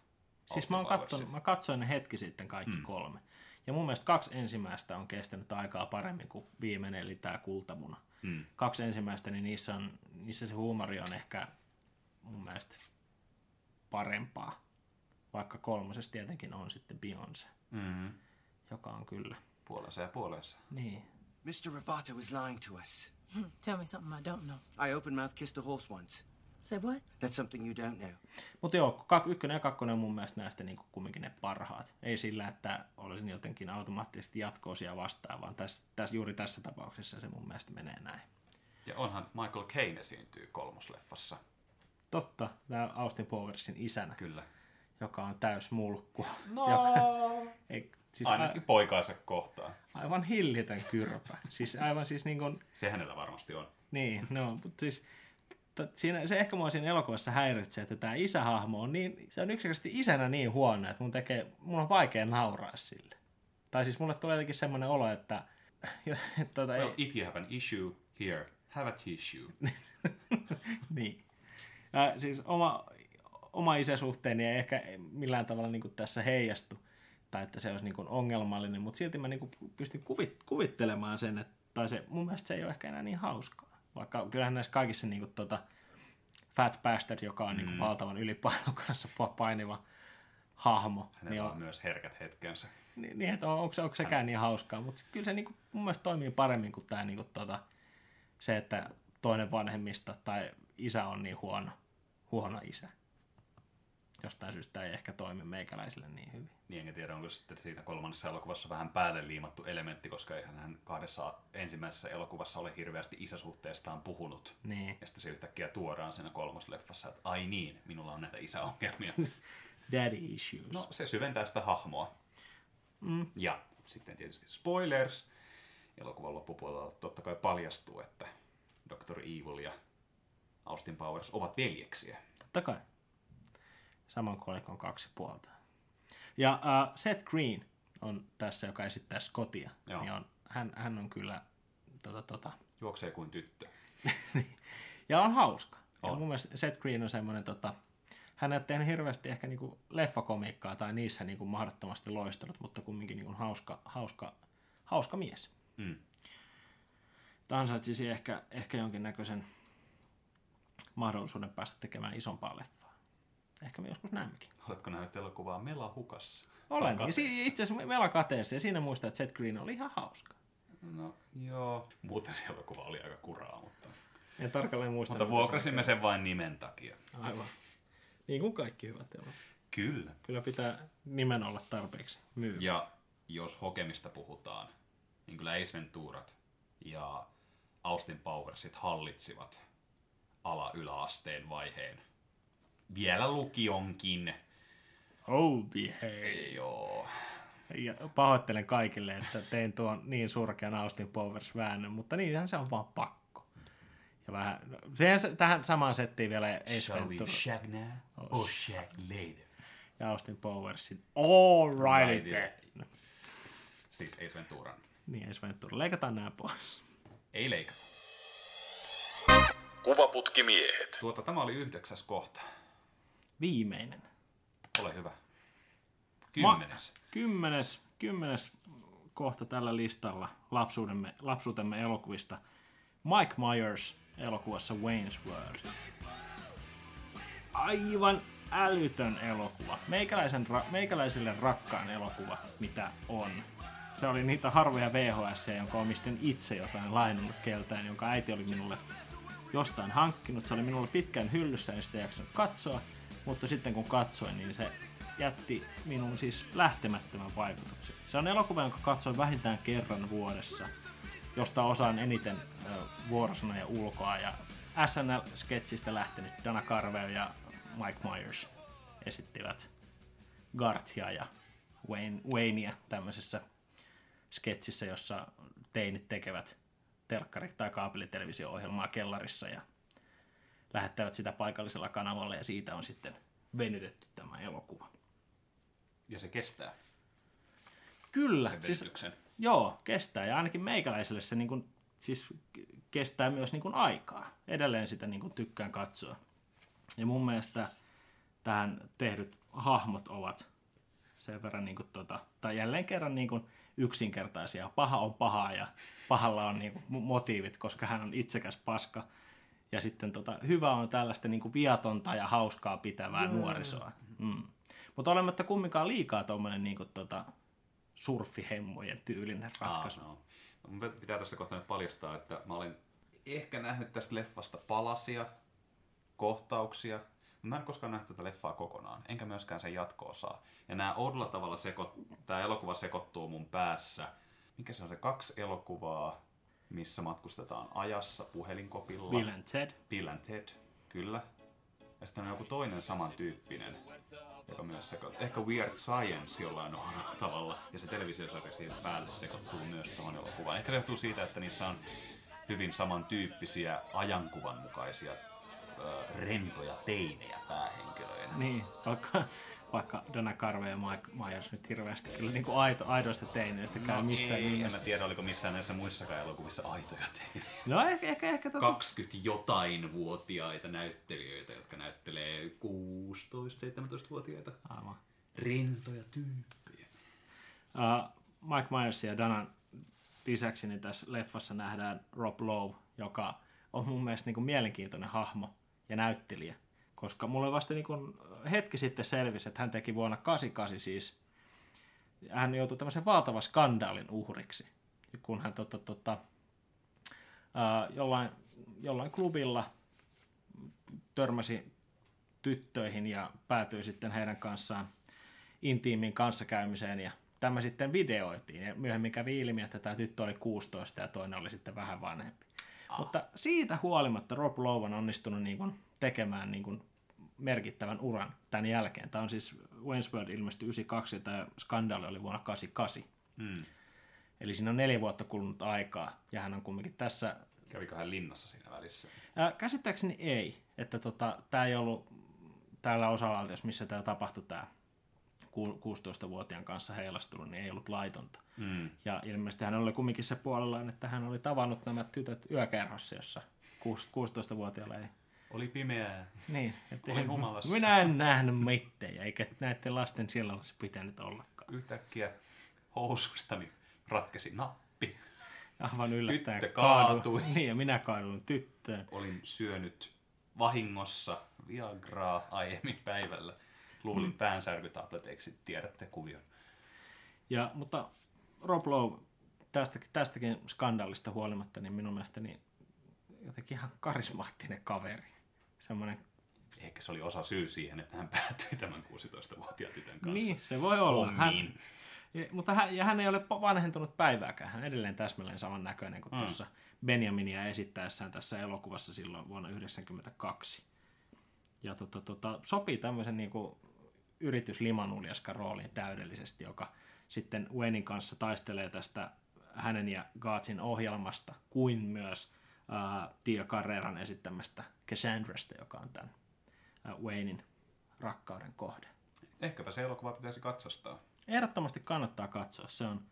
Siis mä, oon Powersit? mä katsoin ne hetki sitten kaikki mm. kolme. Ja mun mielestä kaksi ensimmäistä on kestänyt aikaa paremmin kuin viimeinen, eli tämä kultamuna. Mm. Kaksi ensimmäistä, niin niissä, on, niissä se huumori on ehkä mun mielestä parempaa. Vaikka kolmosessa tietenkin on sitten Beyoncé, Mm-hmm. joka on kyllä. Puolensa ja puolensa. Niin. Mr. Roboto was lying to us. Tell me something I don't know. I open mouth kissed a horse once. Say what? That's something you don't know. Mutta joo, kak, ykkönen ja kakkonen on mun mielestä näistä niin kumminkin ne parhaat. Ei sillä, että olisin jotenkin automaattisesti jatkoosia vastaan, vaan tässä, tässä, juuri tässä tapauksessa se mun mielestä menee näin. Ja onhan Michael Caine esiintyy kolmosleffassa. Totta, tämä Austin Powersin isänä, Kyllä. Joka on täys mulkku. No. Joka, ei, siis Ainakin poikaansa kohtaan. a, aivan hillitön kyrpä. Siis aivan siis niin kuin, Se hänellä varmasti on. niin, no, mutta siis siinä, se ehkä mua siinä elokuvassa häiritsee, että tämä isähahmo on niin, se on yksinkertaisesti isänä niin huono, että mun, tekee, mun on vaikea nauraa sille. Tai siis mulle tulee jotenkin semmoinen olo, että tuota, Well, ei, if you have an issue here, have a tissue. niin. Ja siis oma, oma isäsuhteeni ei ehkä millään tavalla niin kuin tässä heijastu, tai että se olisi niin kuin ongelmallinen, mutta silti mä niin kuin pystyn kuvit, kuvittelemaan sen, että, tai se, mun mielestä se ei ole ehkä enää niin hauskaa. Vaikka kyllähän näissä kaikissa niin kuin, tota, Fat Bastard, joka on mm. niin valtavan ylipainon kanssa pa- painiva hahmo. Hänellä Niin on on, myös herkät hetkensä. niin, niin, että on, onko, se, onko sekään niin hauskaa, mutta kyllä se niin kuin, mun mielestä toimii paremmin kuin tämä, niin kuin, tota, se, että toinen vanhemmista tai isä on niin huono, huono isä. Jostain syystä ei ehkä toimi meikäläisille niin hyvin. Niin enkä tiedä, onko sitten siinä kolmannessa elokuvassa vähän päälle liimattu elementti, koska eihän hän kahdessa ensimmäisessä elokuvassa ole hirveästi isäsuhteestaan puhunut. Niin. Ja sitten se yhtäkkiä tuodaan siinä kolmosleffassa, että ai niin, minulla on näitä isäongelmia. Daddy issues. No, se syventää sitä hahmoa. Mm. Ja sitten tietysti spoilers. Elokuvan loppupuolella totta kai paljastuu, että Dr. Evil ja Austin Powers ovat veljeksiä. Totta kai. Saman kolikon kaksi puolta. Ja uh, Seth Green on tässä, joka esittää Scottia. Joo. Niin on, hän, hän on kyllä tota, tota, Juoksee kuin tyttö. ja on hauska. Ja On. mun mielestä Seth Green on semmoinen, tota, hän ei ole tehnyt hirveästi ehkä niinku leffakomiikkaa tai niissä niinku mahdottomasti loistanut, mutta kumminkin niinku hauska, hauska, hauska mies. Mm. Tämä ansaitsisi ehkä, ehkä jonkinnäköisen mahdollisuuden päästä tekemään isompaa leffaa. Ehkä me joskus näemmekin. Oletko nähnyt elokuvaa Mela hukassa? Olen. Si- itse asiassa meillä kateessa ja siinä muistaa, että Seth Green oli ihan hauska. No joo. Muuten se elokuva oli aika kuraa, mutta... En tarkalleen muista. Mutta vuokrasimme sen vain nimen takia. Aivan. Niin kuin kaikki hyvät elokuvat. Kyllä. Kyllä pitää nimen olla tarpeeksi myyvä. Ja jos hokemista puhutaan, niin kyllä Ace Venturat ja Austin Powersit hallitsivat ala-yläasteen vaiheen. Vielä lukionkin. Oh, behave. Joo. Ja pahoittelen kaikille, että tein tuon niin surkean Austin Powers väännön, mutta niinhän se on vaan pakko. Ja vähän, no, sehän se- tähän samaan settiin vielä Ace Shall we Ventura shag now or shag later? ja Austin Powersin All Righty. then. Siis Ace Venturan. Niin, Ace Ventura. Leikataan nämä pois. Ei leikata. Kuvaputkimiehet. Tuota, tämä oli yhdeksäs kohta. Viimeinen. Ole hyvä. Kymmenes. Ma- kymmenes, kymmenes kohta tällä listalla lapsuudemme, lapsuutemme elokuvista. Mike Myers elokuvassa Wayne's World. Aivan älytön elokuva. Meikäläisen, ra- meikäläisille rakkaan elokuva, mitä on. Se oli niitä harvoja VHS, jonka omistin itse jotain lainannut keltään, jonka äiti oli minulle jostain hankkinut. Se oli minulla pitkään hyllyssä, en sitä jaksanut katsoa, mutta sitten kun katsoin, niin se jätti minun siis lähtemättömän vaikutuksen. Se on elokuva, jonka katsoin vähintään kerran vuodessa, josta osaan eniten vuorosanoja ulkoa. Ja SNL-sketsistä lähtenyt Dana Carvey ja Mike Myers esittivät Garthia ja Wayne, Waynea tämmöisessä sketsissä, jossa teinit tekevät telkkari- tai kaapelitelevisio-ohjelmaa kellarissa ja lähettävät sitä paikallisella kanavalla ja siitä on sitten venytetty tämä elokuva. Ja se kestää Kyllä, sen siis, venytyksen. joo, kestää ja ainakin meikäläiselle se niin kuin, siis kestää myös niin kuin aikaa. Edelleen sitä niin kuin tykkään katsoa. Ja mun mielestä tähän tehdyt hahmot ovat sen verran, niin kuin, tota, tai jälleen kerran niin kuin yksinkertaisia. Paha on paha ja pahalla on niin kuin, motiivit, koska hän on itsekäs paska. Ja sitten tota, hyvä on tällaista niin kuin viatonta ja hauskaa pitävää nuorisoa. Mm. Mutta olematta kumminkaan liikaa tuommoinen niin kuin, tota, surfihemmojen tyylinen ratkaisu. Aa, no. No, Mun pitää tässä kohtaa nyt paljastaa, että mä olen ehkä nähnyt tästä leffasta palasia, kohtauksia. Mä en koskaan nähnyt tätä leffaa kokonaan, enkä myöskään sen jatko-osaa. Ja nämä oudolla tavalla seko... tämä elokuva sekoittuu mun päässä. Mikä se on se kaksi elokuvaa, missä matkustetaan ajassa puhelinkopilla. Bill and Ted. Bill and Ted, kyllä. Ja sitten on joku toinen samantyyppinen, joka myös sekoittuu. Ehkä Weird Science jollain oudolla tavalla. Ja se televisiosarja siihen päälle sekoittuu myös tuohon elokuvaan. Ehkä se johtuu siitä, että niissä on hyvin samantyyppisiä ajankuvan mukaisia rentoja teinejä päähenkilöinä. Niin, vaikka, vaikka Donna Carvey ja Mike Myers nyt hirveästi kyllä niin kuin aito, aidoista teineistä käy missään No ei, en nimessä. mä tiedä, oliko missään näissä muissakaan elokuvissa aitoja teinejä. No ehkä, ehkä, ehkä tota, 20 jotain vuotiaita näyttelijöitä, jotka näyttelee 16-17-vuotiaita. Aivan. Rentoja tyyppejä. Uh, Mike Myers ja Danan lisäksi niin tässä leffassa nähdään Rob Lowe, joka on mun mielestä niin kuin mielenkiintoinen hahmo. ja näyttelijä. Koska mulle vasta niin kun hetki sitten selvisi, että hän teki vuonna 88 siis, hän joutui tämmöisen valtavan skandaalin uhriksi, kun hän tota, tota, ää, jollain, jollain klubilla törmäsi tyttöihin ja päätyi sitten heidän kanssaan intiimin kanssakäymiseen ja tämä sitten videoitiin ja myöhemmin kävi ilmi, että tämä tyttö oli 16 ja toinen oli sitten vähän vanhempi. Ah. Mutta siitä huolimatta Rob Lowe on onnistunut niin kuin tekemään niin kuin merkittävän uran tämän jälkeen. Tämä on siis Wayne's World ilmestyi 92 ja tämä skandaali oli vuonna 88. Mm. Eli siinä on neljä vuotta kulunut aikaa ja hän on kumminkin tässä... Kävikö hän linnassa siinä välissä? Ää, käsittääkseni ei, että tota, tämä ei ollut täällä osavaltiossa, missä tämä tapahtui tämä 16-vuotiaan kanssa heilastunut, niin ei ollut laitonta. Mm. Ja ilmeisesti hän oli kumminkin se puolellaan, että hän oli tavannut nämä tytöt yökerhossa, jossa 16-vuotiaalla ei... Oli pimeää. Niin, että Olin humalassa. minä en nähnyt mitään, eikä näiden lasten siellä olisi pitänyt ollakaan. Yhtäkkiä housustani ratkesi nappi. Aivan yllättäen Tyttö kaatui. Niin, ja minä kaaduin tyttöön. Olin syönyt vahingossa Viagraa aiemmin päivällä. Luulin päänsärkytableteiksi, tiedätte kuvion. Ja, mutta Rob Lowe, tästä, tästäkin skandaalista huolimatta, niin minun mielestäni jotenkin ihan karismaattinen kaveri. Semmoinen, Ehkä se oli osa syy siihen, että hän päätyi tämän 16-vuotiaan tytön kanssa. niin se voi olla. Hän, Hommiin. ja, mutta hän, ja hän ei ole vanhentunut päivääkään. Hän edelleen täsmälleen saman näköinen kuin Mm. tuossa Benjaminia esittäessään tässä elokuvassa silloin vuonna 1992. Ja tota, tota, sopii tämmöisen niin kuin yrityslimanuljaskan rooliin täydellisesti, joka sitten Waynein kanssa taistelee tästä hänen ja Gaatsin ohjelmasta, kuin myös äh, Tia Carreran esittämästä Cassandrasta, joka on tämän äh, Waynein rakkauden kohde. Ehkäpä se elokuva pitäisi katsastaa. Ehdottomasti kannattaa katsoa. Se on,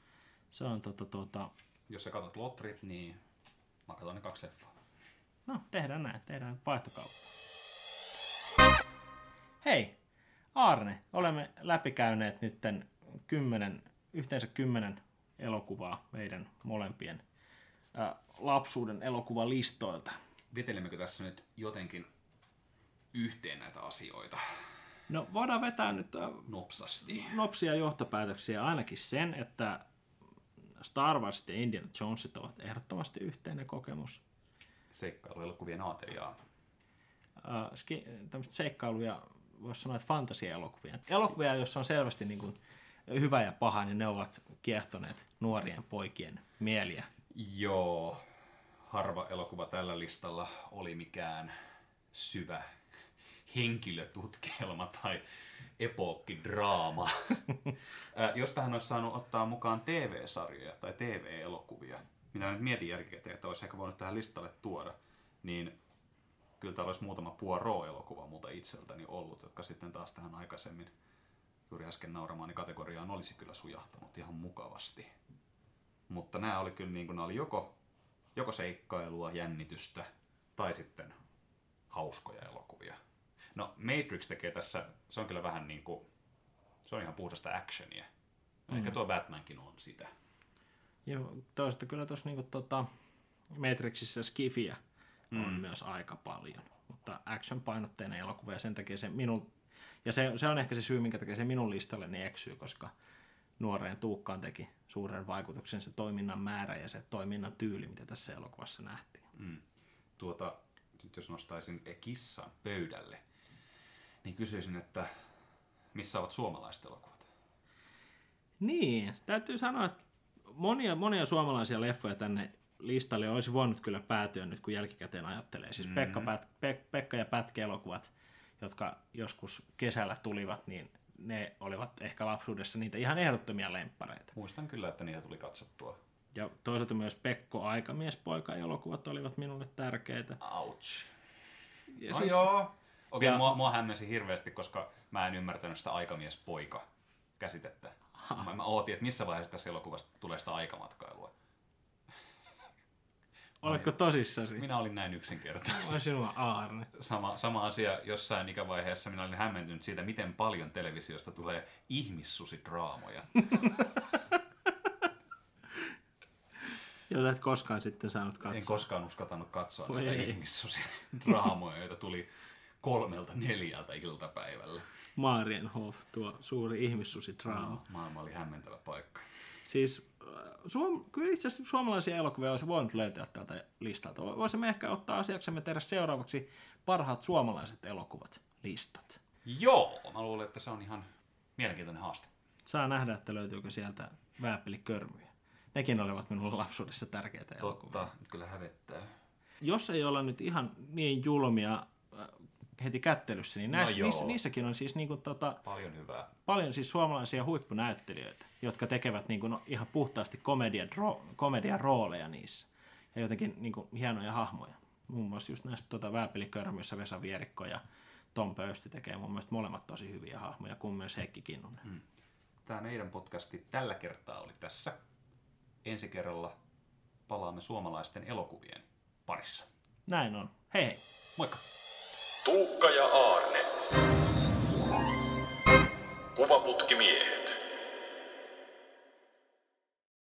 se on tota, tota, Jos sä katsot lotrit, niin mä katson ne kaksi leffaa. no tehdään näin, tehdään vaihtokauppa. Hei, Arne, olemme läpikäyneet nytten kymmenen, yhteensä kymmenen elokuvaa meidän molempien lapsuuden elokuvalistoilta. Vetelemmekö tässä nyt jotenkin yhteen näitä asioita No voidaan vetää nyt nopsasti? nopsia johtopäätöksiä ainakin sen, että Star Wars ja Indiana Jonesit ovat ehdottomasti yhteinen kokemus. Seikkailuelokuvien aatelijaa. äh, ski- tämmöistä seikkailuja, voisi sanoa, että fantasiaelokuvia. Elokuvia, joissa on selvästi niin kuin hyvä ja paha, niin ne ovat kiehtoneet nuorien poikien mieliä. Joo, harva elokuva tällä listalla oli mikään syvä henkilötutkielma tai epokkidraama. Ää, Jos tähän olisi saanut ottaa mukaan TV-sarjoja tai TV-elokuvia, mitä nyt mietin jälkikäteen, että olisi ehkä voinut tähän listalle tuoda, niin kyllä täällä olisi muutama Poirot-elokuva multa itseltäni ollut, jotka sitten taas tähän aikaisemmin juuri äsken nauramaani kategoriaan olisi kyllä sujahtanut ihan mukavasti. Mutta nämä oli kyllä niin kuin, nämä oli joko, joko seikkailua, jännitystä tai sitten hauskoja elokuvia. No Matrix tekee tässä, se on kyllä vähän niin kuin, se on ihan puhdasta actionia. Mm. Ehkä tuo Batmankin on sitä. Ja toisaalta kyllä tuossa niin tota, Matrixissa skifiä on Mm. myös aika paljon, mutta action-painotteinen elokuva ja sen takia se minun, ja se, se on ehkä se syy, minkä takia se minun listalleni eksyy, koska nuoreen Tuukkaan teki suuren vaikutuksen se toiminnan määrä ja se toiminnan tyyli, mitä tässä elokuvassa nähtiin. Mm. Tuota, nyt jos nostaisin kissan pöydälle, niin kysyisin, että missä ovat suomalaiset elokuvat? Niin, täytyy sanoa, että monia, monia suomalaisia leffoja tänne listalle olisi voinut kyllä päätyä nyt, kun jälkikäteen ajattelee. Siis Pekka, Pät, Pek, Pekka ja Pätkä-elokuvat, jotka joskus kesällä tulivat, niin ne olivat ehkä lapsuudessa niitä ihan ehdottomia lemppareita. Muistan kyllä, että niitä tuli katsottua. Ja toisaalta myös Pekko Aikamiespoika-elokuvat olivat minulle tärkeitä. Ouch. Ja No siis- joo. Okei, Ja- mua, mua hämmensi hirveästi, koska mä en ymmärtänyt sitä aikamiespoika käsitettä. Mä, mä ootin, että missä vaiheessa tässä elokuvasta tulee sitä aikamatkailua. Oletko tosissasi? Minä olin näin yksinkertainen. Olen sinua Aarne. Sama, sama asia jossain ikävaiheessa. Minä olin hämmentynyt siitä, miten paljon televisiosta tulee ihmissusidraamoja. Jota et koskaan sitten saanut katsoa. En koskaan uskaltanut katsoa Voi näitä ihmissusidraamoja, joita tuli kolmelta neljältä iltapäivällä. Marienhof, tuo suuri ihmissusidraama. Maailma oli hämmentävä paikka. Siis äh, Suom, kyllä itse asiassa suomalaisia elokuvia olisi voinut löytää tältä listalta. Voisimme ehkä ottaa asiaksemme tehdä seuraavaksi parhaat suomalaiset elokuvat listat. Joo, mä luulen, että se on ihan mielenkiintoinen haaste. Saa nähdä, että löytyykö sieltä vääpelikörmyjä. Nekin olivat minulle lapsuudessa tärkeitä elokuvia. Totta, nyt kyllä hävettää. Jos ei olla nyt ihan niin julmia heti kättelyssä, niin näissä, No niissä, niissäkin on siis niin kuin, tota, Paljon hyvää. paljon siis suomalaisia huippunäyttelijöitä, jotka tekevät niin kuin, ihan puhtaasti komedia, dro, komedian rooleja niissä. Ja jotenkin niin kuin, hienoja hahmoja. Muun muassa just näissä tota, Vääpelikörmyissä Vesa Vierikko ja Tom Pöysti tekee mun mielestä molemmat tosi hyviä hahmoja, kuin myös Heikki Kinnunen. Mm. Tämä meidän podcasti tällä kertaa oli tässä. Ensi kerralla palaamme suomalaisten elokuvien parissa. Näin on. Hei hei! Moikka! Tuukka ja Aarne. Kuvaputkimiehet.